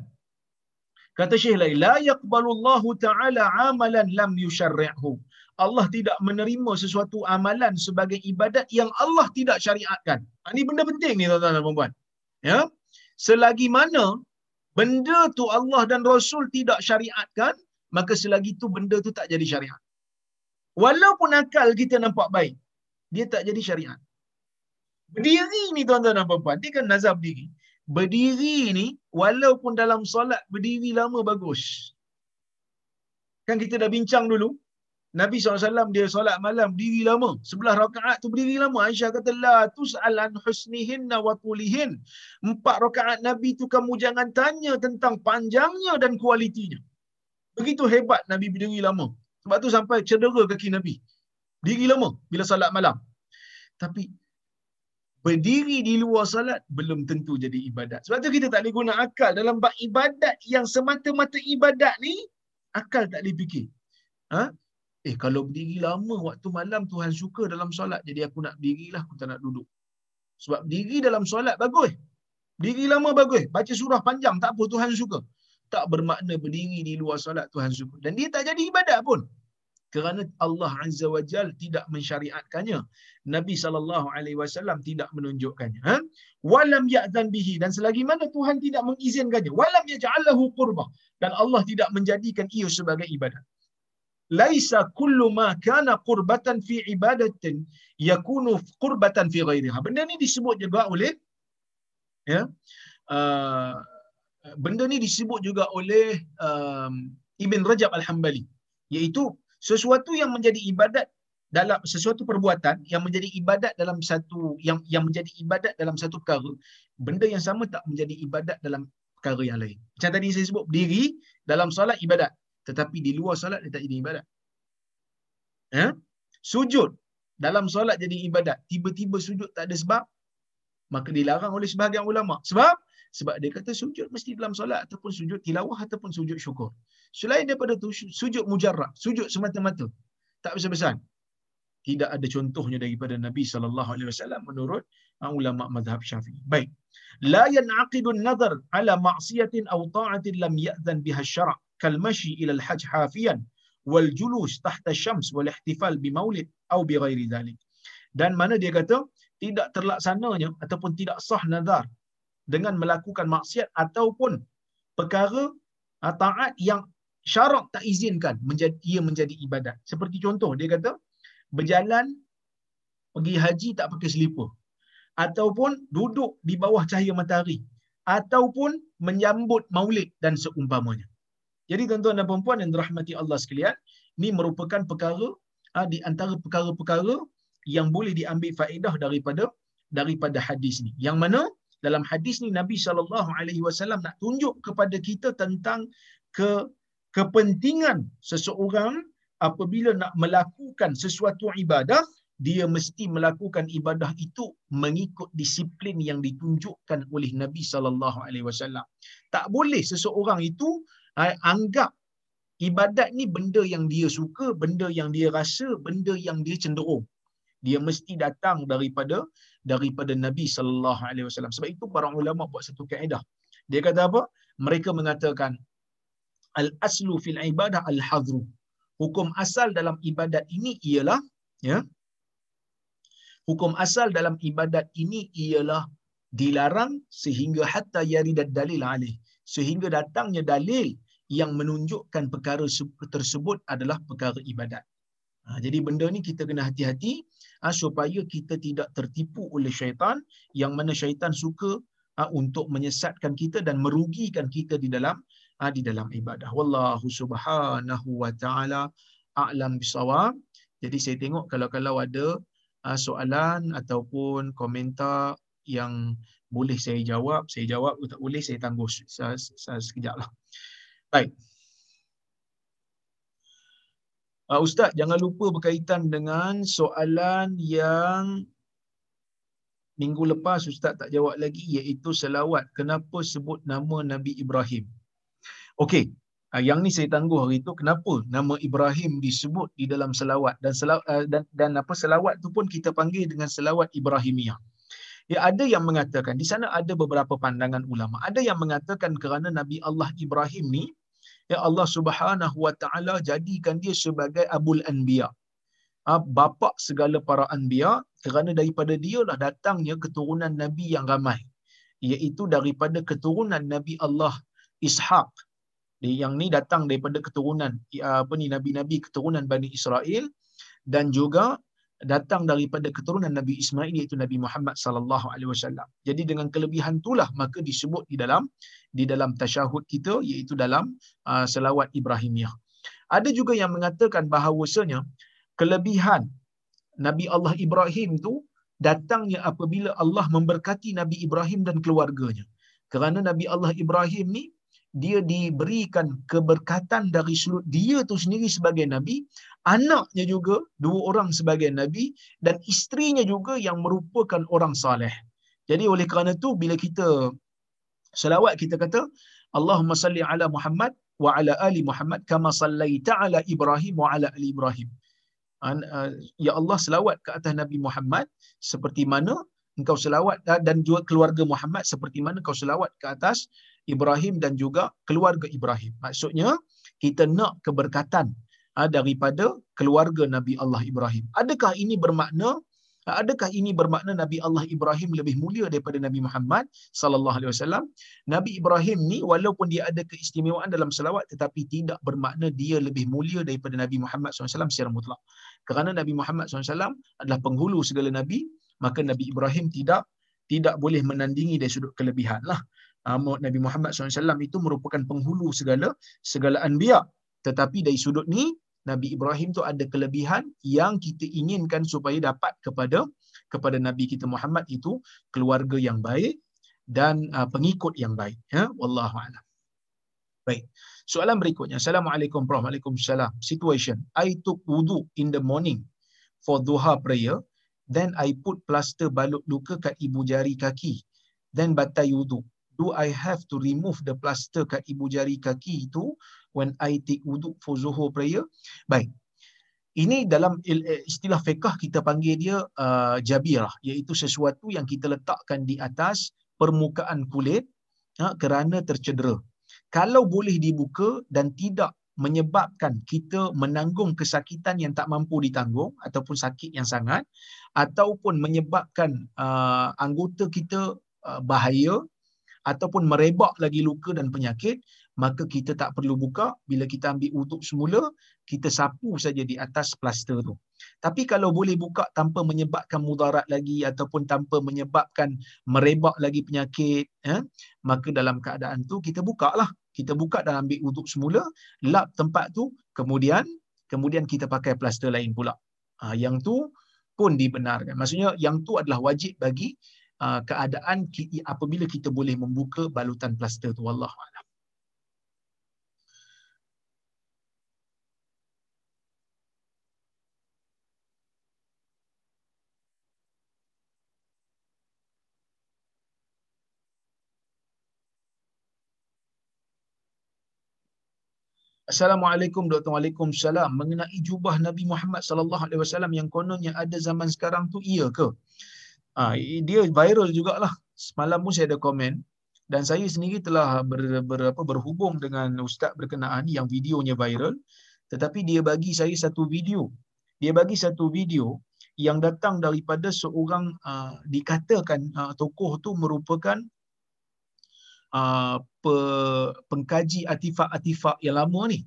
kata Syekh la yaqbalu Allah taala amalan lam yusyarri'hu. Allah tidak menerima sesuatu amalan sebagai ibadat yang Allah tidak syariatkan. Ha, ini benda penting ni tuan-tuan dan puan-puan. Ya. Selagi mana benda tu Allah dan Rasul tidak syariatkan, maka selagi tu benda tu tak jadi syariat. Walaupun akal kita nampak baik, dia tak jadi syariat. Berdiri ni tuan-tuan dan puan-puan, dia kan nazar berdiri berdiri ni walaupun dalam solat berdiri lama bagus. Kan kita dah bincang dulu. Nabi SAW dia solat malam berdiri lama. Sebelah rakaat tu berdiri lama. Aisyah kata, La tus'al an husnihinna wa tulihin. Empat rakaat Nabi tu kamu jangan tanya tentang panjangnya dan kualitinya. Begitu hebat Nabi berdiri lama. Sebab tu sampai cedera kaki Nabi. Diri lama bila solat malam. Tapi berdiri di luar salat belum tentu jadi ibadat. Sebab tu kita tak boleh guna akal dalam bab ibadat yang semata-mata ibadat ni akal tak boleh fikir. Ha? Eh kalau berdiri lama waktu malam Tuhan suka dalam solat jadi aku nak berdirilah aku tak nak duduk. Sebab berdiri dalam solat bagus. Berdiri lama bagus. Baca surah panjang tak apa Tuhan suka. Tak bermakna berdiri di luar solat Tuhan suka. Dan dia tak jadi ibadat pun kerana Allah Azza wa Jal tidak mensyariatkannya. Nabi wasallam tidak menunjukkannya. Ha? Walam ya'zan bihi dan selagi mana Tuhan tidak mengizinkannya. Walam yaj'alahu qurbah dan Allah tidak menjadikan ia sebagai ibadat. Laisa kullu ma kana qurbatan fi ibadatin yakunu qurbatan fi ghairiha. Benda ni disebut juga oleh ya. Uh, benda ni disebut juga oleh um, Ibn Rajab Al-Hambali iaitu sesuatu yang menjadi ibadat dalam sesuatu perbuatan yang menjadi ibadat dalam satu yang yang menjadi ibadat dalam satu perkara benda yang sama tak menjadi ibadat dalam perkara yang lain macam tadi saya sebut berdiri dalam solat ibadat tetapi di luar solat dia tak jadi ibadat ya sujud dalam solat jadi ibadat tiba-tiba sujud tak ada sebab maka dilarang oleh sebahagian ulama sebab sebab dia kata sujud mesti dalam solat ataupun sujud tilawah ataupun sujud syukur. Selain daripada tu sujud mujarrad, sujud semata-mata. Tak besar-besar. Tidak ada contohnya daripada Nabi sallallahu alaihi wasallam menurut uh, ulama mazhab Syafi'i. Baik. La yan'aqidu an-nazar ala ma'siyatin aw ta'atin lam ya'zan biha asy-syara' kal mashi ila al-hajj hafiyan wal julus tahta syams wal ihtifal bi maulid aw bi ghairi dhalik. Dan mana dia kata tidak terlaksananya ataupun tidak sah nazar dengan melakukan maksiat ataupun perkara uh, taat yang syarak tak izinkan menjadi ia menjadi ibadat. Seperti contoh dia kata berjalan pergi haji tak pakai selipar ataupun duduk di bawah cahaya matahari ataupun menyambut maulid dan seumpamanya. Jadi tuan-tuan dan puan-puan yang dirahmati Allah sekalian, ini merupakan perkara uh, di antara perkara-perkara yang boleh diambil faedah daripada daripada hadis ni. Yang mana dalam hadis ni Nabi sallallahu alaihi wasallam nak tunjuk kepada kita tentang ke kepentingan seseorang apabila nak melakukan sesuatu ibadah dia mesti melakukan ibadah itu mengikut disiplin yang ditunjukkan oleh Nabi sallallahu alaihi wasallam. Tak boleh seseorang itu anggap ibadat ni benda yang dia suka, benda yang dia rasa, benda yang dia cenderung. Dia mesti datang daripada daripada Nabi sallallahu alaihi wasallam. Sebab itu para ulama buat satu kaedah. Dia kata apa? Mereka mengatakan al aslu fil ibadah al hadru. Hukum asal dalam ibadat ini ialah ya. Hukum asal dalam ibadat ini ialah dilarang sehingga hatta yaridad dalil alih. Sehingga datangnya dalil yang menunjukkan perkara tersebut adalah perkara ibadat. Ha, jadi benda ni kita kena hati-hati ha, supaya kita tidak tertipu oleh syaitan yang mana syaitan suka ha, untuk menyesatkan kita dan merugikan kita di dalam ha, di dalam ibadah. Wallahu subhanahu wa ta'ala a'lam bisawab. Jadi saya tengok kalau-kalau ada ha, soalan ataupun komentar yang boleh saya jawab, saya jawab. Tak boleh, saya tangguh sekejap lah. Baik. Uh, Ustaz, jangan lupa berkaitan dengan soalan yang minggu lepas Ustaz tak jawab lagi iaitu selawat. Kenapa sebut nama Nabi Ibrahim? Okey, uh, yang ni saya tangguh hari itu. Kenapa nama Ibrahim disebut di dalam selawat? Dan, selawat, uh, dan, dan apa selawat tu pun kita panggil dengan selawat Ibrahimiyah. Ya, ada yang mengatakan, di sana ada beberapa pandangan ulama. Ada yang mengatakan kerana Nabi Allah Ibrahim ni, ya Allah Subhanahu wa taala jadikan dia sebagai abul anbiya. Ha, bapa segala para anbiya kerana daripada dia lah datangnya keturunan nabi yang ramai. Iaitu daripada keturunan nabi Allah Ishaq. Yang ni datang daripada keturunan apa ni nabi-nabi keturunan Bani Israel. Dan juga datang daripada keturunan Nabi Ismail iaitu Nabi Muhammad sallallahu alaihi wasallam. Jadi dengan kelebihan itulah maka disebut di dalam di dalam tasyahud kita iaitu dalam uh, selawat Ibrahimiyah. Ada juga yang mengatakan bahawasanya kelebihan Nabi Allah Ibrahim tu datangnya apabila Allah memberkati Nabi Ibrahim dan keluarganya. Kerana Nabi Allah Ibrahim ni dia diberikan keberkatan dari sudut dia tu sendiri sebagai nabi, anaknya juga dua orang sebagai nabi dan isterinya juga yang merupakan orang saleh. Jadi oleh kerana tu bila kita selawat kita kata Allahumma salli ala Muhammad wa ala ali Muhammad kama sallaita ala Ibrahim wa ala ali Ibrahim. Ya Allah selawat ke atas Nabi Muhammad seperti mana engkau selawat dan juga keluarga Muhammad seperti mana engkau selawat ke atas Ibrahim dan juga keluarga Ibrahim. Maksudnya kita nak keberkatan daripada keluarga Nabi Allah Ibrahim. Adakah ini bermakna adakah ini bermakna Nabi Allah Ibrahim lebih mulia daripada Nabi Muhammad sallallahu alaihi wasallam? Nabi Ibrahim ni walaupun dia ada keistimewaan dalam selawat tetapi tidak bermakna dia lebih mulia daripada Nabi Muhammad SAW secara mutlak. Kerana Nabi Muhammad SAW adalah penghulu segala nabi, maka Nabi Ibrahim tidak tidak boleh menandingi dari sudut kelebihan lah. Ah, Nabi Muhammad SAW itu merupakan penghulu segala segala anbiya. Tetapi dari sudut ni, Nabi Ibrahim tu ada kelebihan yang kita inginkan supaya dapat kepada kepada Nabi kita Muhammad itu keluarga yang baik dan uh, pengikut yang baik. Ya, wallahu a'lam. Baik. Soalan berikutnya. Assalamualaikum warahmatullahi wabarakatuh. Situation. I took wudu in the morning for duha prayer. Then I put plaster balut luka kat ibu jari kaki. Then batai wudu do I have to remove the plaster kat ibu jari kaki itu when I take wudu for zuhur prayer? Baik. Ini dalam eh, istilah fiqah kita panggil dia uh, jabirah iaitu sesuatu yang kita letakkan di atas permukaan kulit ha, kerana tercedera. Kalau boleh dibuka dan tidak menyebabkan kita menanggung kesakitan yang tak mampu ditanggung ataupun sakit yang sangat ataupun menyebabkan uh, anggota kita uh, bahaya ataupun merebak lagi luka dan penyakit, maka kita tak perlu buka. Bila kita ambil wuduk semula, kita sapu saja di atas plaster tu. Tapi kalau boleh buka tanpa menyebabkan mudarat lagi ataupun tanpa menyebabkan merebak lagi penyakit, eh, maka dalam keadaan tu kita buka lah. Kita buka dan ambil wuduk semula, lap tempat tu, kemudian kemudian kita pakai plaster lain pula. Ha, yang tu pun dibenarkan. Maksudnya yang tu adalah wajib bagi uh, keadaan apabila kita boleh membuka balutan plaster tu wallahu a'lam Assalamualaikum Dr. Waalaikumsalam. Mengenai jubah Nabi Muhammad sallallahu alaihi wasallam yang kononnya ada zaman sekarang tu iya ke? Ah, dia viral jugalah. Semalam pun saya ada komen dan saya sendiri telah ber, ber, apa, berhubung dengan ustaz berkenaan yang videonya viral tetapi dia bagi saya satu video. Dia bagi satu video yang datang daripada seorang uh, dikatakan uh, tokoh tu merupakan uh, pe, pengkaji artifak-artifak yang lama ni.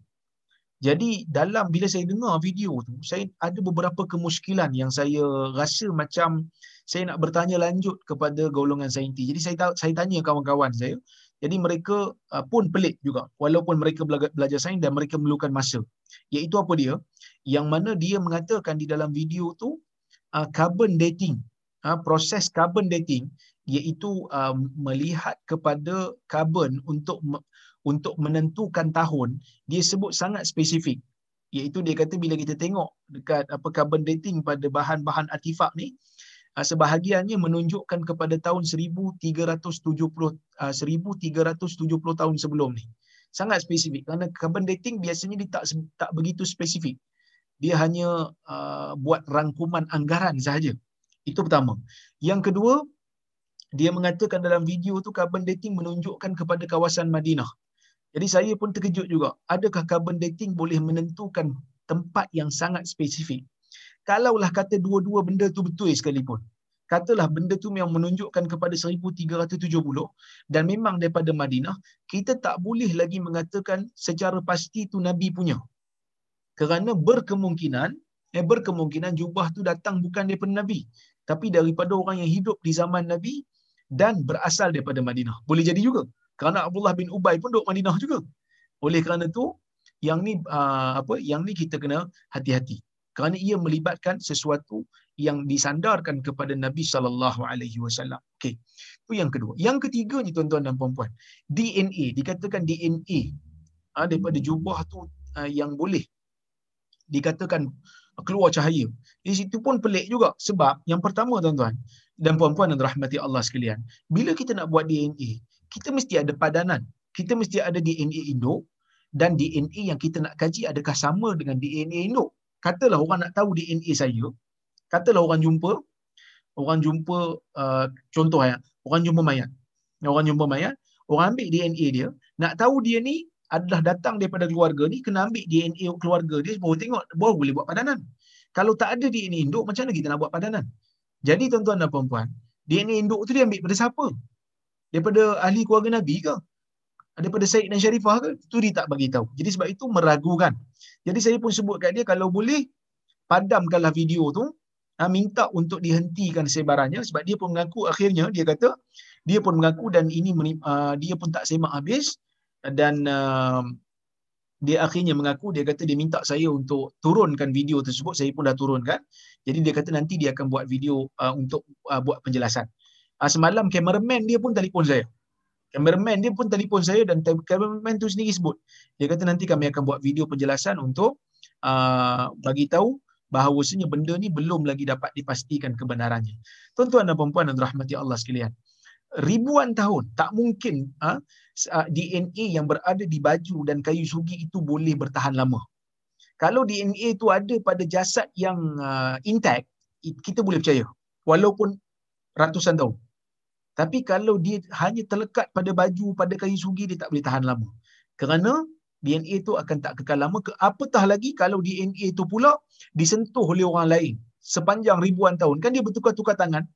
Jadi dalam bila saya dengar video tu, saya ada beberapa kemuskilan yang saya rasa macam saya nak bertanya lanjut kepada golongan saintis. Jadi saya saya tanya kawan-kawan saya, jadi mereka uh, pun pelik juga walaupun mereka belajar, belajar sains dan mereka memerlukan masa. Iaitu apa dia? Yang mana dia mengatakan di dalam video tu uh, carbon dating, uh, proses carbon dating iaitu uh, melihat kepada karbon untuk untuk menentukan tahun dia sebut sangat spesifik. Iaitu dia kata bila kita tengok dekat apa carbon dating pada bahan-bahan artifak ni uh, sebahagiannya menunjukkan kepada tahun 1370 uh, 1370 tahun sebelum ni. Sangat spesifik. Kerana carbon dating biasanya dia tak tak begitu spesifik. Dia hanya uh, buat rangkuman anggaran sahaja itu pertama yang kedua dia mengatakan dalam video tu carbon dating menunjukkan kepada kawasan Madinah. Jadi saya pun terkejut juga. Adakah carbon dating boleh menentukan tempat yang sangat spesifik? Kalaulah kata dua-dua benda tu betul sekalipun. Katalah benda tu yang menunjukkan kepada 1370 dan memang daripada Madinah, kita tak boleh lagi mengatakan secara pasti tu Nabi punya. Kerana berkemungkinan, eh, berkemungkinan jubah tu datang bukan daripada Nabi. Tapi daripada orang yang hidup di zaman Nabi dan berasal daripada Madinah. Boleh jadi juga. Kerana Abdullah bin Ubay pun duduk Madinah juga. Oleh kerana tu yang ni uh, apa yang ni kita kena hati-hati. Kerana ia melibatkan sesuatu yang disandarkan kepada Nabi sallallahu alaihi wasallam. Okey. Itu yang kedua. Yang ketiganya tuan-tuan dan puan-puan, DNA dikatakan DNA uh, daripada jubah tu uh, yang boleh dikatakan keluar cahaya. Di situ pun pelik juga sebab yang pertama tuan-tuan dan puan-puan dan rahmati Allah sekalian, bila kita nak buat DNA, kita mesti ada padanan. Kita mesti ada DNA induk dan DNA yang kita nak kaji adakah sama dengan DNA induk. Katalah orang nak tahu DNA saya, katalah orang jumpa orang jumpa uh, contoh ya, orang jumpa mayat. Orang jumpa mayat, orang ambil DNA dia, nak tahu dia ni adalah datang daripada keluarga ni kena ambil DNA keluarga dia baru tengok baru boleh buat padanan. Kalau tak ada DNA induk macam mana kita nak buat padanan? Jadi tuan-tuan dan puan-puan, DNA induk tu dia ambil daripada siapa? Daripada ahli keluarga Nabi ke? Daripada Syed dan Syarifah ke? Itu dia tak bagi tahu. Jadi sebab itu meragukan. Jadi saya pun sebut kat dia kalau boleh padamkanlah video tu, ha, minta untuk dihentikan sebarannya sebab dia pun mengaku akhirnya dia kata dia pun mengaku dan ini uh, dia pun tak semak habis dan uh, dia akhirnya mengaku dia kata dia minta saya untuk turunkan video tersebut. Saya pun dah turunkan. Jadi dia kata nanti dia akan buat video uh, untuk uh, buat penjelasan. Uh, semalam cameraman dia pun telefon saya. Cameraman dia pun telefon saya dan cameraman tu sendiri sebut. Dia kata nanti kami akan buat video penjelasan untuk uh, bagi tahu bahawasanya benda ni belum lagi dapat dipastikan kebenarannya. Tuan-tuan dan puan-puan dan rahmati Allah sekalian ribuan tahun tak mungkin ha, DNA yang berada di baju dan kayu sugi itu boleh bertahan lama. Kalau DNA itu ada pada jasad yang uh, intact, kita boleh percaya walaupun ratusan tahun. Tapi kalau dia hanya terlekat pada baju, pada kayu sugi, dia tak boleh tahan lama. Kerana DNA itu akan tak kekal lama. Apatah lagi kalau DNA itu pula disentuh oleh orang lain sepanjang ribuan tahun. Kan dia bertukar-tukar tangan.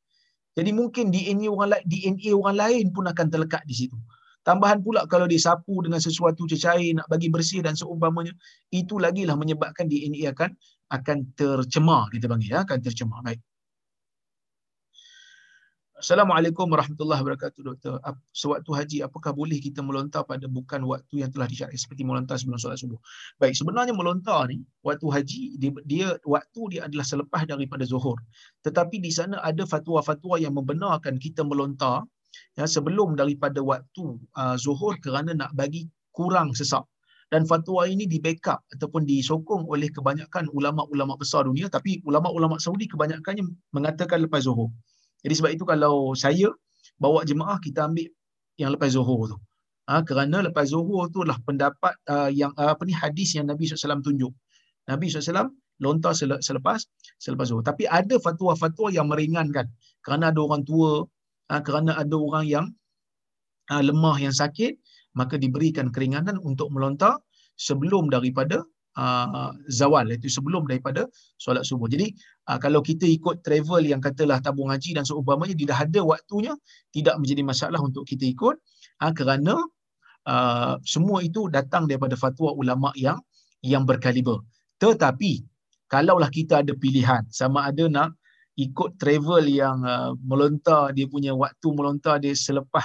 Jadi mungkin DNA orang lain, DNA orang lain pun akan terlekat di situ. Tambahan pula kalau disapu dengan sesuatu cecair nak bagi bersih dan seumpamanya, itu lagilah menyebabkan DNA akan akan tercemar kita panggil ya, akan tercemar. Baik. Assalamualaikum warahmatullahi wabarakatuh doktor. Sewaktu haji apakah boleh kita melontar pada bukan waktu yang telah disyariat seperti melontar sebelum solat subuh? Baik, sebenarnya melontar ni waktu haji dia, dia waktu dia adalah selepas daripada zuhur. Tetapi di sana ada fatwa-fatwa yang membenarkan kita melontar ya sebelum daripada waktu uh, zuhur kerana nak bagi kurang sesak. Dan fatwa ini di backup ataupun disokong oleh kebanyakan ulama-ulama besar dunia tapi ulama-ulama Saudi kebanyakannya mengatakan lepas zuhur. Jadi sebab itu kalau saya bawa jemaah kita ambil yang lepas zuhur tu. Ha, kerana lepas zuhur tu lah pendapat uh, yang uh, apa ni hadis yang Nabi SAW tunjuk. Nabi SAW lontar selepas selepas zuhur. Tapi ada fatwa-fatwa yang meringankan. Kerana ada orang tua, uh, kerana ada orang yang uh, lemah yang sakit, maka diberikan keringanan untuk melontar sebelum daripada uh, zawal iaitu sebelum daripada solat subuh. Jadi uh, kalau kita ikut travel yang katalah tabung haji dan seumpamanya dia dah ada waktunya tidak menjadi masalah untuk kita ikut ha, kerana uh, semua itu datang daripada fatwa ulama yang yang berkaliber tetapi kalaulah kita ada pilihan sama ada nak ikut travel yang uh, melontar dia punya waktu melontar dia selepas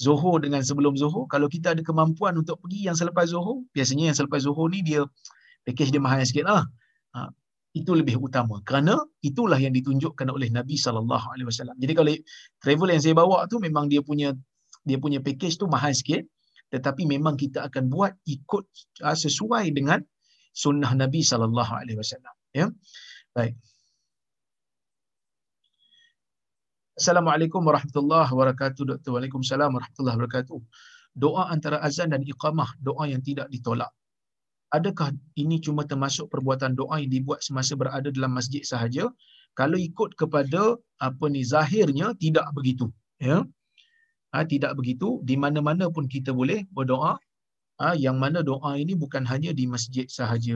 Zohor dengan sebelum Zohor kalau kita ada kemampuan untuk pergi yang selepas Zohor biasanya yang selepas Zohor ni dia package dia mahal sikit lah ha, itu lebih utama kerana itulah yang ditunjukkan oleh Nabi wasallam. Jadi kalau travel yang saya bawa tu memang dia punya dia punya package tu mahal sikit tetapi memang kita akan buat ikut uh, sesuai dengan sunnah Nabi wasallam ya. Baik. Assalamualaikum warahmatullahi wabarakatuh. Doktor. Waalaikumsalam warahmatullahi wabarakatuh. Doa antara azan dan iqamah, doa yang tidak ditolak. Adakah ini cuma termasuk perbuatan doa yang dibuat semasa berada dalam masjid sahaja? Kalau ikut kepada apa ni zahirnya tidak begitu ya. Ha, tidak begitu. Di mana-mana pun kita boleh berdoa. Ha, yang mana doa ini bukan hanya di masjid sahaja.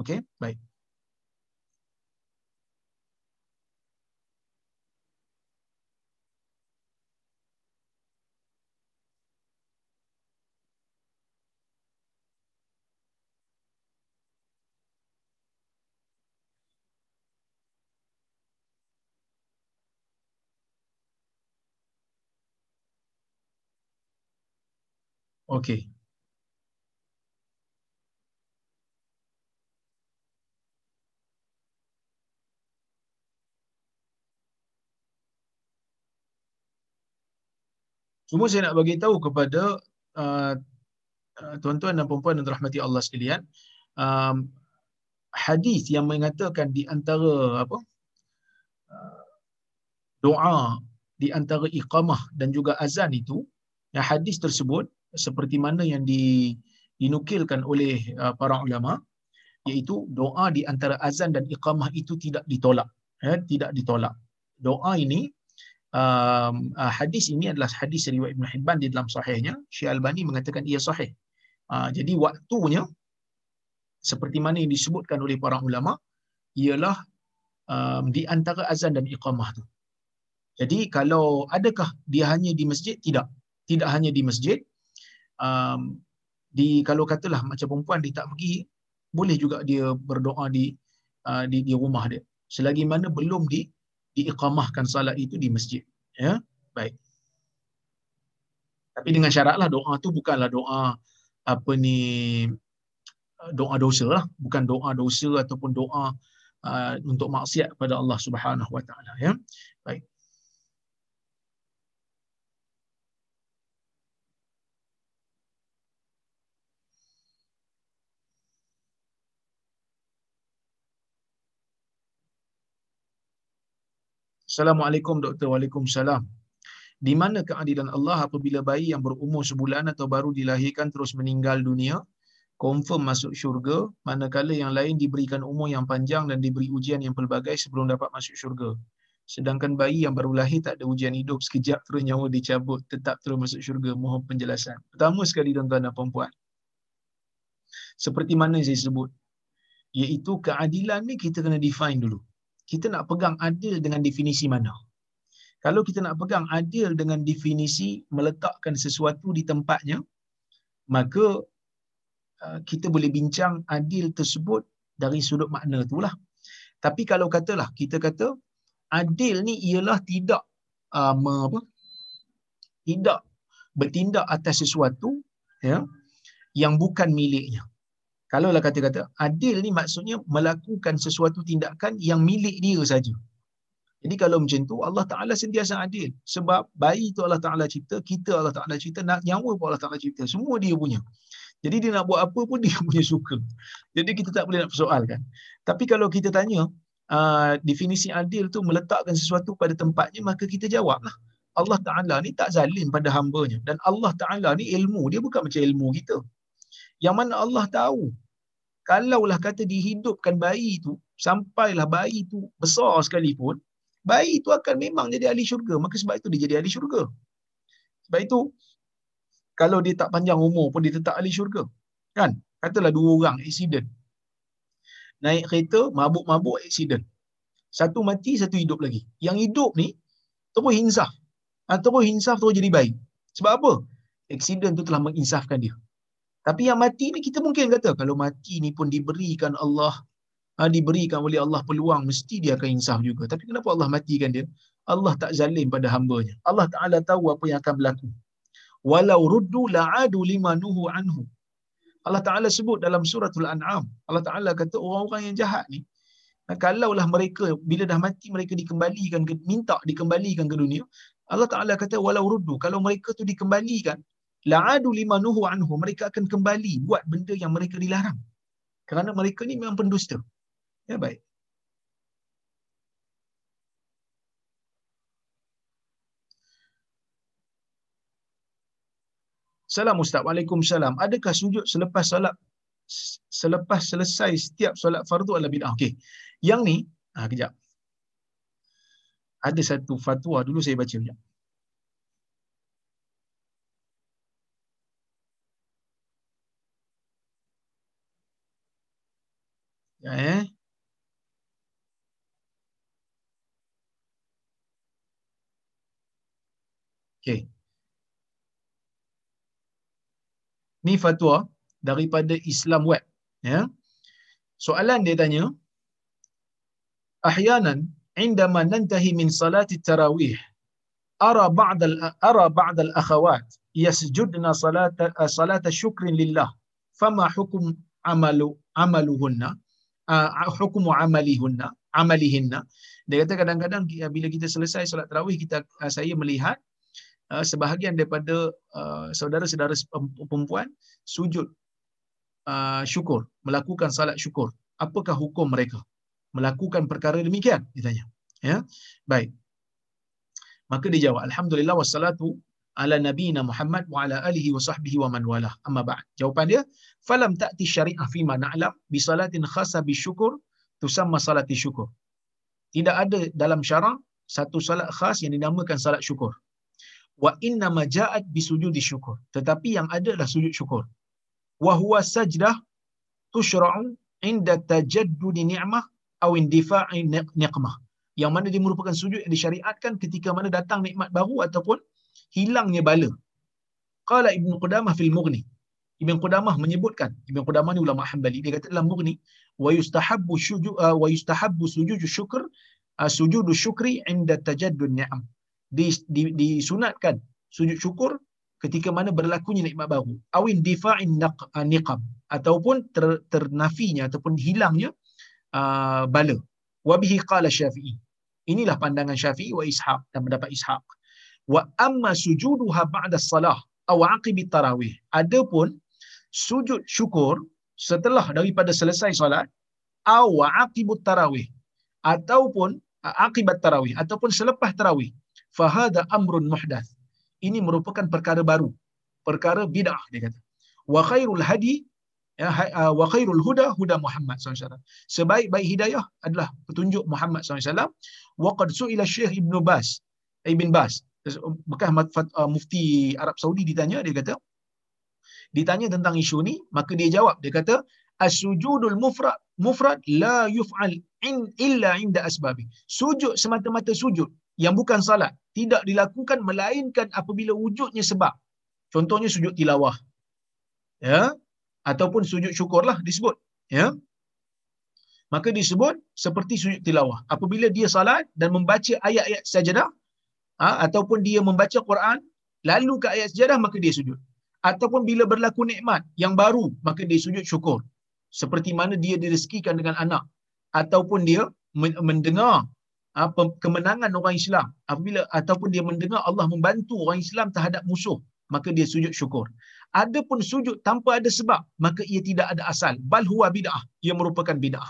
Okey baik Okey. Cuma saya nak bagi tahu kepada uh, uh, tuan-tuan dan puan-puan yang dirahmati Allah sekalian, um, hadis yang mengatakan di antara apa? Uh, doa di antara iqamah dan juga azan itu, yang hadis tersebut seperti mana yang di, dinukilkan oleh uh, para ulama iaitu doa di antara azan dan iqamah itu tidak ditolak ya tidak ditolak. Doa ini um, uh, hadis ini adalah hadis riwayat Ibn Hibban di dalam sahihnya. Syekh Albani mengatakan ia sahih. Uh, jadi waktunya seperti mana yang disebutkan oleh para ulama ialah um, di antara azan dan iqamah tu. Jadi kalau adakah dia hanya di masjid? Tidak. Tidak hanya di masjid um, di kalau katalah macam perempuan dia tak pergi boleh juga dia berdoa di uh, di di rumah dia. Selagi mana belum di diiqamahkan salat itu di masjid. Ya? Baik. Tapi dengan syaratlah doa tu bukanlah doa apa ni doa dosa lah. Bukan doa dosa ataupun doa uh, untuk maksiat kepada Allah Subhanahu Wa Taala ya? Baik Assalamualaikum Doktor. Waalaikumsalam. Di mana keadilan Allah apabila bayi yang berumur sebulan atau baru dilahirkan terus meninggal dunia, confirm masuk syurga, manakala yang lain diberikan umur yang panjang dan diberi ujian yang pelbagai sebelum dapat masuk syurga. Sedangkan bayi yang baru lahir tak ada ujian hidup, sekejap terus nyawa dicabut, tetap terus masuk syurga. Mohon penjelasan. Pertama sekali tuan-tuan dan perempuan. Seperti mana saya sebut, iaitu keadilan ni kita kena define dulu kita nak pegang adil dengan definisi mana? Kalau kita nak pegang adil dengan definisi meletakkan sesuatu di tempatnya, maka uh, kita boleh bincang adil tersebut dari sudut makna itulah. Tapi kalau katalah kita kata adil ni ialah tidak uh, apa? Tidak bertindak atas sesuatu ya yang bukan miliknya. Kalau lah kata-kata adil ni maksudnya melakukan sesuatu tindakan yang milik dia saja. Jadi kalau macam tu Allah Taala sentiasa adil sebab bayi tu Allah Taala cipta, kita Allah Taala cipta, nak nyawa pun Allah Taala cipta, semua dia punya. Jadi dia nak buat apa pun dia punya suka. Jadi kita tak boleh nak persoalkan. Tapi kalau kita tanya uh, definisi adil tu meletakkan sesuatu pada tempatnya maka kita jawablah. Allah Taala ni tak zalim pada hamba-Nya dan Allah Taala ni ilmu dia bukan macam ilmu kita. Yang mana Allah tahu kalaulah kata dihidupkan bayi itu sampailah bayi itu besar sekalipun bayi itu akan memang jadi ahli syurga. Maka sebab itu dia jadi ahli syurga. Sebab itu kalau dia tak panjang umur pun dia tetap ahli syurga. Kan? Katalah dua orang accident. Naik kereta mabuk-mabuk accident. Satu mati satu hidup lagi. Yang hidup ni terus insaf. Ha, terus insaf terus jadi baik sebab apa? Aksiden tu telah menginsafkan dia. Tapi yang mati ni kita mungkin kata kalau mati ni pun diberikan Allah ha, diberikan oleh Allah peluang mesti dia akan insaf juga. Tapi kenapa Allah matikan dia? Allah tak zalim pada hamba-Nya. Allah Taala tahu apa yang akan berlaku. Walau ruddu la'adu lima nuhu anhu. Allah Taala sebut dalam suratul An'am. Allah Taala kata orang-orang yang jahat ni ha, kalaulah mereka bila dah mati mereka dikembalikan ke, minta dikembalikan ke dunia Allah Taala kata walau ruddu kalau mereka tu dikembalikan la'adu lima nuhu anhu mereka akan kembali buat benda yang mereka dilarang kerana mereka ni memang pendusta ya baik Salam Ustaz. Waalaikumsalam. Adakah sujud selepas solat selepas selesai setiap solat fardu adalah bid'ah? Okey. Yang ni, ah kejap. Ada satu fatwa dulu saya baca kejap. Ya eh. Okey. Ni fatwa daripada Islam Web. Ya. Soalan dia tanya, ahyanan عندما ننتهي من صلاة التراويح أرى بعض أرى بعض الأخوات يسجدن صلاة صلاة شكر لله فما حكم عمل عملهن حكم عملهن عملهن dia kata kadang-kadang bila kita selesai solat tarawih kita saya melihat uh, sebahagian daripada uh, saudara-saudara perempuan sujud uh, syukur, melakukan salat syukur. Apakah hukum mereka melakukan perkara demikian? Ditanya. Ya. Baik. Maka dia jawab, Alhamdulillah wassalatu ala nabiyina Muhammad wa ala alihi wa sahbihi wa man wala. Amma ba'd. Jawapan dia, falam ta'ti syari'ah fima na'lam bi salatin khasa bi syukur tusamma salati syukur. Tidak ada dalam syarak satu salat khas yang dinamakan salat syukur wa inna ma ja'at bi sujudi syukur. Tetapi yang ada adalah sujud syukur. Wa huwa sajdah tushra'u inda tajaddud ni'mah aw indifa'i niqmah. Yang mana dia merupakan sujud yang disyariatkan ketika mana datang nikmat baru ataupun hilangnya bala. Qala ibnu qudamah fil mughni. Ibnu qudamah menyebutkan ibnu qudamah ni ulama hanbali dia kata dalam mughni wa yustahabbu sujud uh, wa yustahabbu sujud syukr uh, sujud syukri inda tajaddud ni'am disunatkan sujud syukur ketika mana berlakunya nikmat baru. Awin difa'in ah, niqam ataupun ter, ternafinya ataupun hilangnya uh, bala. Wa bihi qala syafi'i. Inilah pandangan syafi'i wa ishaq dan pendapat ishaq. Wa amma sujuduha ba'da salah aw aqib tarawih. Adapun sujud syukur setelah daripada selesai solat aw aqib tarawih. Ataupun ah, akibat tarawih ataupun selepas tarawih fahada amrun muhdath. Ini merupakan perkara baru. Perkara bid'ah dia kata. Wa khairul hadi ya uh, wa khairul huda huda Muhammad SAW. Sebaik-baik hidayah adalah petunjuk Muhammad SAW. Wa qad su'ila Syekh Ibn Bas, Ibn Bas, bekas uh, mufti Arab Saudi ditanya dia kata ditanya tentang isu ni maka dia jawab dia kata as-sujudul mufrad mufrad la yuf'al in illa inda asbabi sujud semata-mata sujud yang bukan salat tidak dilakukan melainkan apabila wujudnya sebab. Contohnya sujud tilawah. Ya. Ataupun sujud syukurlah disebut. Ya. Maka disebut seperti sujud tilawah. Apabila dia salat dan membaca ayat-ayat sajadah ha, ataupun dia membaca Quran lalu ke ayat sajadah maka dia sujud. Ataupun bila berlaku nikmat yang baru maka dia sujud syukur. Seperti mana dia direzekikan dengan anak ataupun dia mendengar kemenangan orang Islam. Apabila ataupun dia mendengar Allah membantu orang Islam terhadap musuh maka dia sujud syukur. Adapun sujud tanpa ada sebab maka ia tidak ada asal. Bal huwa bidah. Ia merupakan bidah.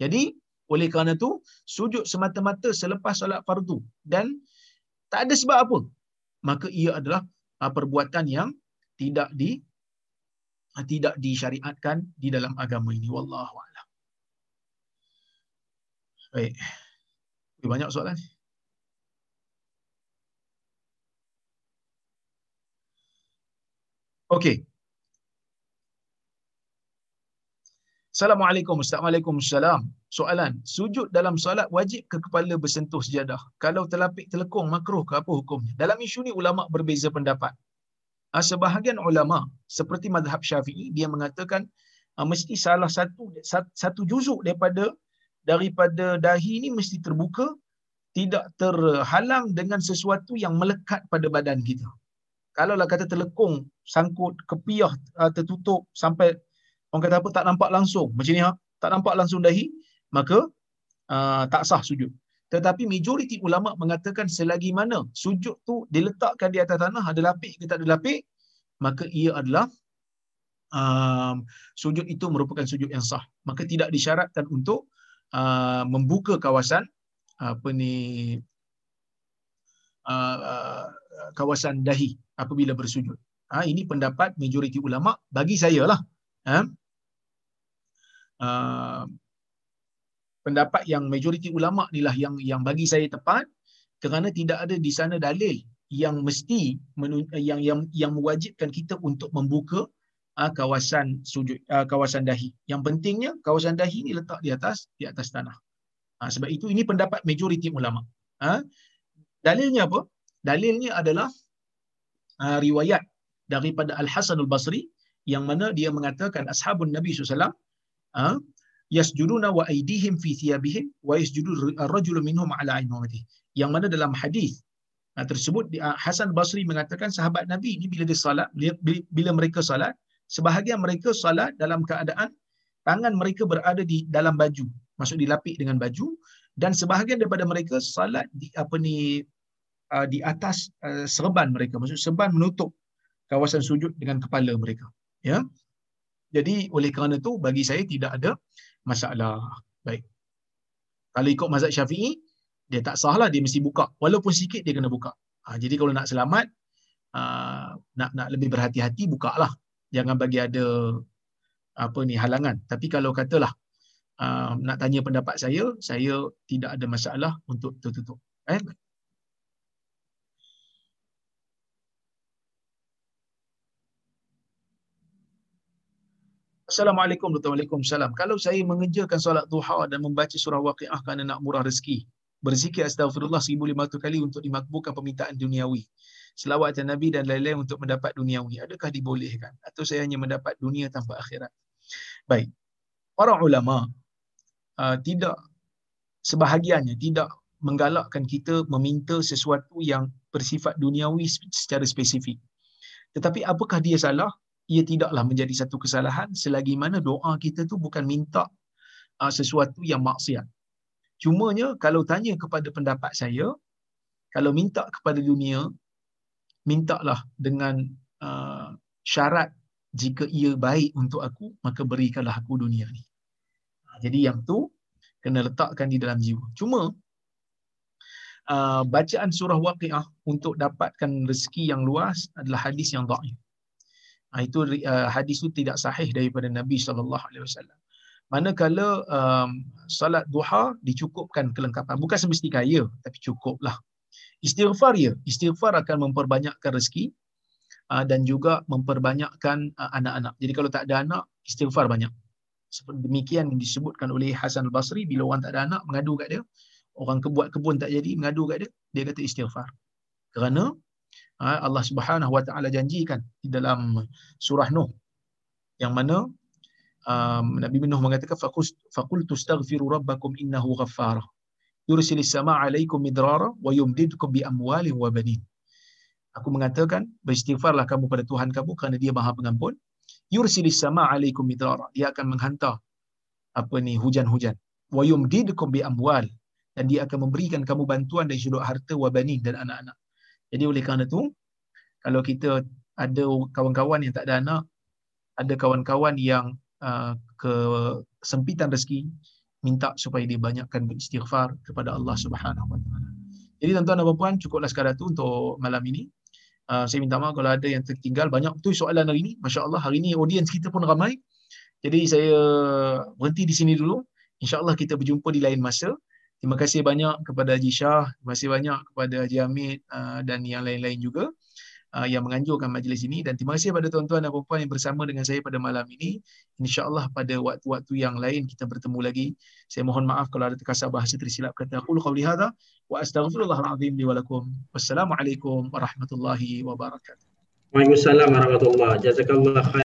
Jadi oleh kerana itu sujud semata-mata selepas solat fardu dan tak ada sebab apa maka ia adalah uh, perbuatan yang tidak di uh, tidak disyariatkan di dalam agama ini. Wallahu a'lam. Baik banyak soalan ni. Okey. Assalamualaikum Ustaz. Waalaikumsalam. Soalan, sujud dalam solat wajib ke kepala bersentuh sejadah? Kalau terlapik telekung makruh ke apa hukumnya? Dalam isu ni ulama berbeza pendapat. uh, sebahagian ulama seperti mazhab Syafi'i dia mengatakan uh, mesti salah satu satu juzuk daripada daripada dahi ini mesti terbuka tidak terhalang dengan sesuatu yang melekat pada badan kita. Kalau lah kata terlekung, sangkut, kepiah, uh, tertutup sampai orang kata apa tak nampak langsung. Macam ni ha? tak nampak langsung dahi, maka uh, tak sah sujud. Tetapi majoriti ulama mengatakan selagi mana sujud tu diletakkan di atas tanah ada lapik ke tak ada lapik, maka ia adalah um, sujud itu merupakan sujud yang sah. Maka tidak disyaratkan untuk uh, membuka kawasan apa ni uh, uh, kawasan dahi apabila bersujud. Ha, ini pendapat majoriti ulama bagi saya lah. Ha? Uh, pendapat yang majoriti ulama ni lah yang yang bagi saya tepat kerana tidak ada di sana dalil yang mesti yang yang yang mewajibkan kita untuk membuka kawasan sujud uh, kawasan dahi. Yang pentingnya kawasan dahi ni letak di atas di atas tanah. Ha, sebab itu ini pendapat majoriti ulama. Ha? Dalilnya apa? Dalilnya adalah uh, riwayat daripada Al Hasan Al Basri yang mana dia mengatakan ashabun Nabi SAW uh, yasjuduna wa aydihim fi thiyabihim wa yasjudu ar-rajulu minhum ala imamatihi yang mana dalam hadis uh, tersebut uh, Hasan Basri mengatakan sahabat Nabi ini bila dia salat bila mereka salat sebahagian mereka salat dalam keadaan tangan mereka berada di dalam baju maksud dilapik dengan baju dan sebahagian daripada mereka salat di apa ni uh, di atas uh, serban mereka maksud serban menutup kawasan sujud dengan kepala mereka ya jadi oleh kerana itu bagi saya tidak ada masalah. Baik. Kalau ikut mazhab Syafi'i, dia tak sah lah dia mesti buka. Walaupun sikit dia kena buka. Ha, jadi kalau nak selamat, uh, nak nak lebih berhati-hati, buka lah. Jangan bagi ada apa ni halangan. Tapi kalau katalah uh, nak tanya pendapat saya, saya tidak ada masalah untuk tertutup. Eh? Assalamualaikum warahmatullahi wabarakatuh. Kalau saya mengerjakan solat duha dan membaca surah waqiah kerana nak murah rezeki, berzikir astagfirullah 1500 kali untuk dimakbulkan permintaan duniawi. Selawat Nabi dan lain-lain untuk mendapat duniawi. Adakah dibolehkan? Atau saya hanya mendapat dunia tanpa akhirat? Baik. Para ulama uh, tidak sebahagiannya tidak menggalakkan kita meminta sesuatu yang bersifat duniawi secara spesifik. Tetapi apakah dia salah? ia tidaklah menjadi satu kesalahan selagi mana doa kita tu bukan minta uh, sesuatu yang maksiat. Cumanya kalau tanya kepada pendapat saya, kalau minta kepada dunia, mintalah dengan uh, syarat jika ia baik untuk aku, maka berikanlah aku dunia ni. Jadi yang tu kena letakkan di dalam jiwa. Cuma uh, bacaan surah waqiah untuk dapatkan rezeki yang luas adalah hadis yang dhaif. Ha, itu uh, hadis itu tidak sahih daripada Nabi sallallahu alaihi wasallam. Manakala um, salat duha dicukupkan kelengkapan bukan semesti kaya tapi cukuplah. Istighfar ya, istighfar akan memperbanyakkan rezeki uh, dan juga memperbanyakkan uh, anak-anak. Jadi kalau tak ada anak, istighfar banyak. Seperti demikian yang disebutkan oleh Hasan al-Basri bila orang tak ada anak mengadu kat dia, orang kebuat kebun tak jadi mengadu kat dia, dia kata istighfar. Kerana Ha, Allah Subhanahu Wa Taala janjikan di dalam surah Nuh yang mana um, Nabi Nuh mengatakan faqul tastaghfiru rabbakum innahu ghaffara yursilis samaa alaikum midrara wa yumdidkum bi amwalin wa banin Aku mengatakan beristighfarlah kamu pada Tuhan kamu kerana dia Maha Pengampun. Yursilis samaa alaikum midrara. Dia akan menghantar apa ni hujan-hujan. Wa yumdidkum bi amwal dan dia akan memberikan kamu bantuan dari sudut harta wa banin dan anak-anak. Jadi oleh kerana itu, kalau kita ada kawan-kawan yang tak ada anak, ada kawan-kawan yang uh, kesempitan rezeki, minta supaya dia banyakkan beristighfar kepada Allah Subhanahu Wa Taala. Jadi tuan-tuan dan puan cukuplah sekadar itu untuk malam ini. Uh, saya minta maaf kalau ada yang tertinggal. Banyak tu soalan hari ini. Masya Allah hari ini audiens kita pun ramai. Jadi saya berhenti di sini dulu. InsyaAllah kita berjumpa di lain masa. Terima kasih banyak kepada Haji Shah, terima kasih banyak kepada Haji Hamid uh, dan yang lain-lain juga uh, yang menganjurkan majlis ini dan terima kasih kepada tuan-tuan dan puan yang bersama dengan saya pada malam ini. InsyaAllah pada waktu-waktu yang lain kita bertemu lagi. Saya mohon maaf kalau ada terkasar bahasa tersilap kata aku qawli hadha wa astaghfirullahalazim li wa lakum. Wassalamualaikum warahmatullahi wabarakatuh. Waalaikumsalam warahmatullahi Jazakallah khair.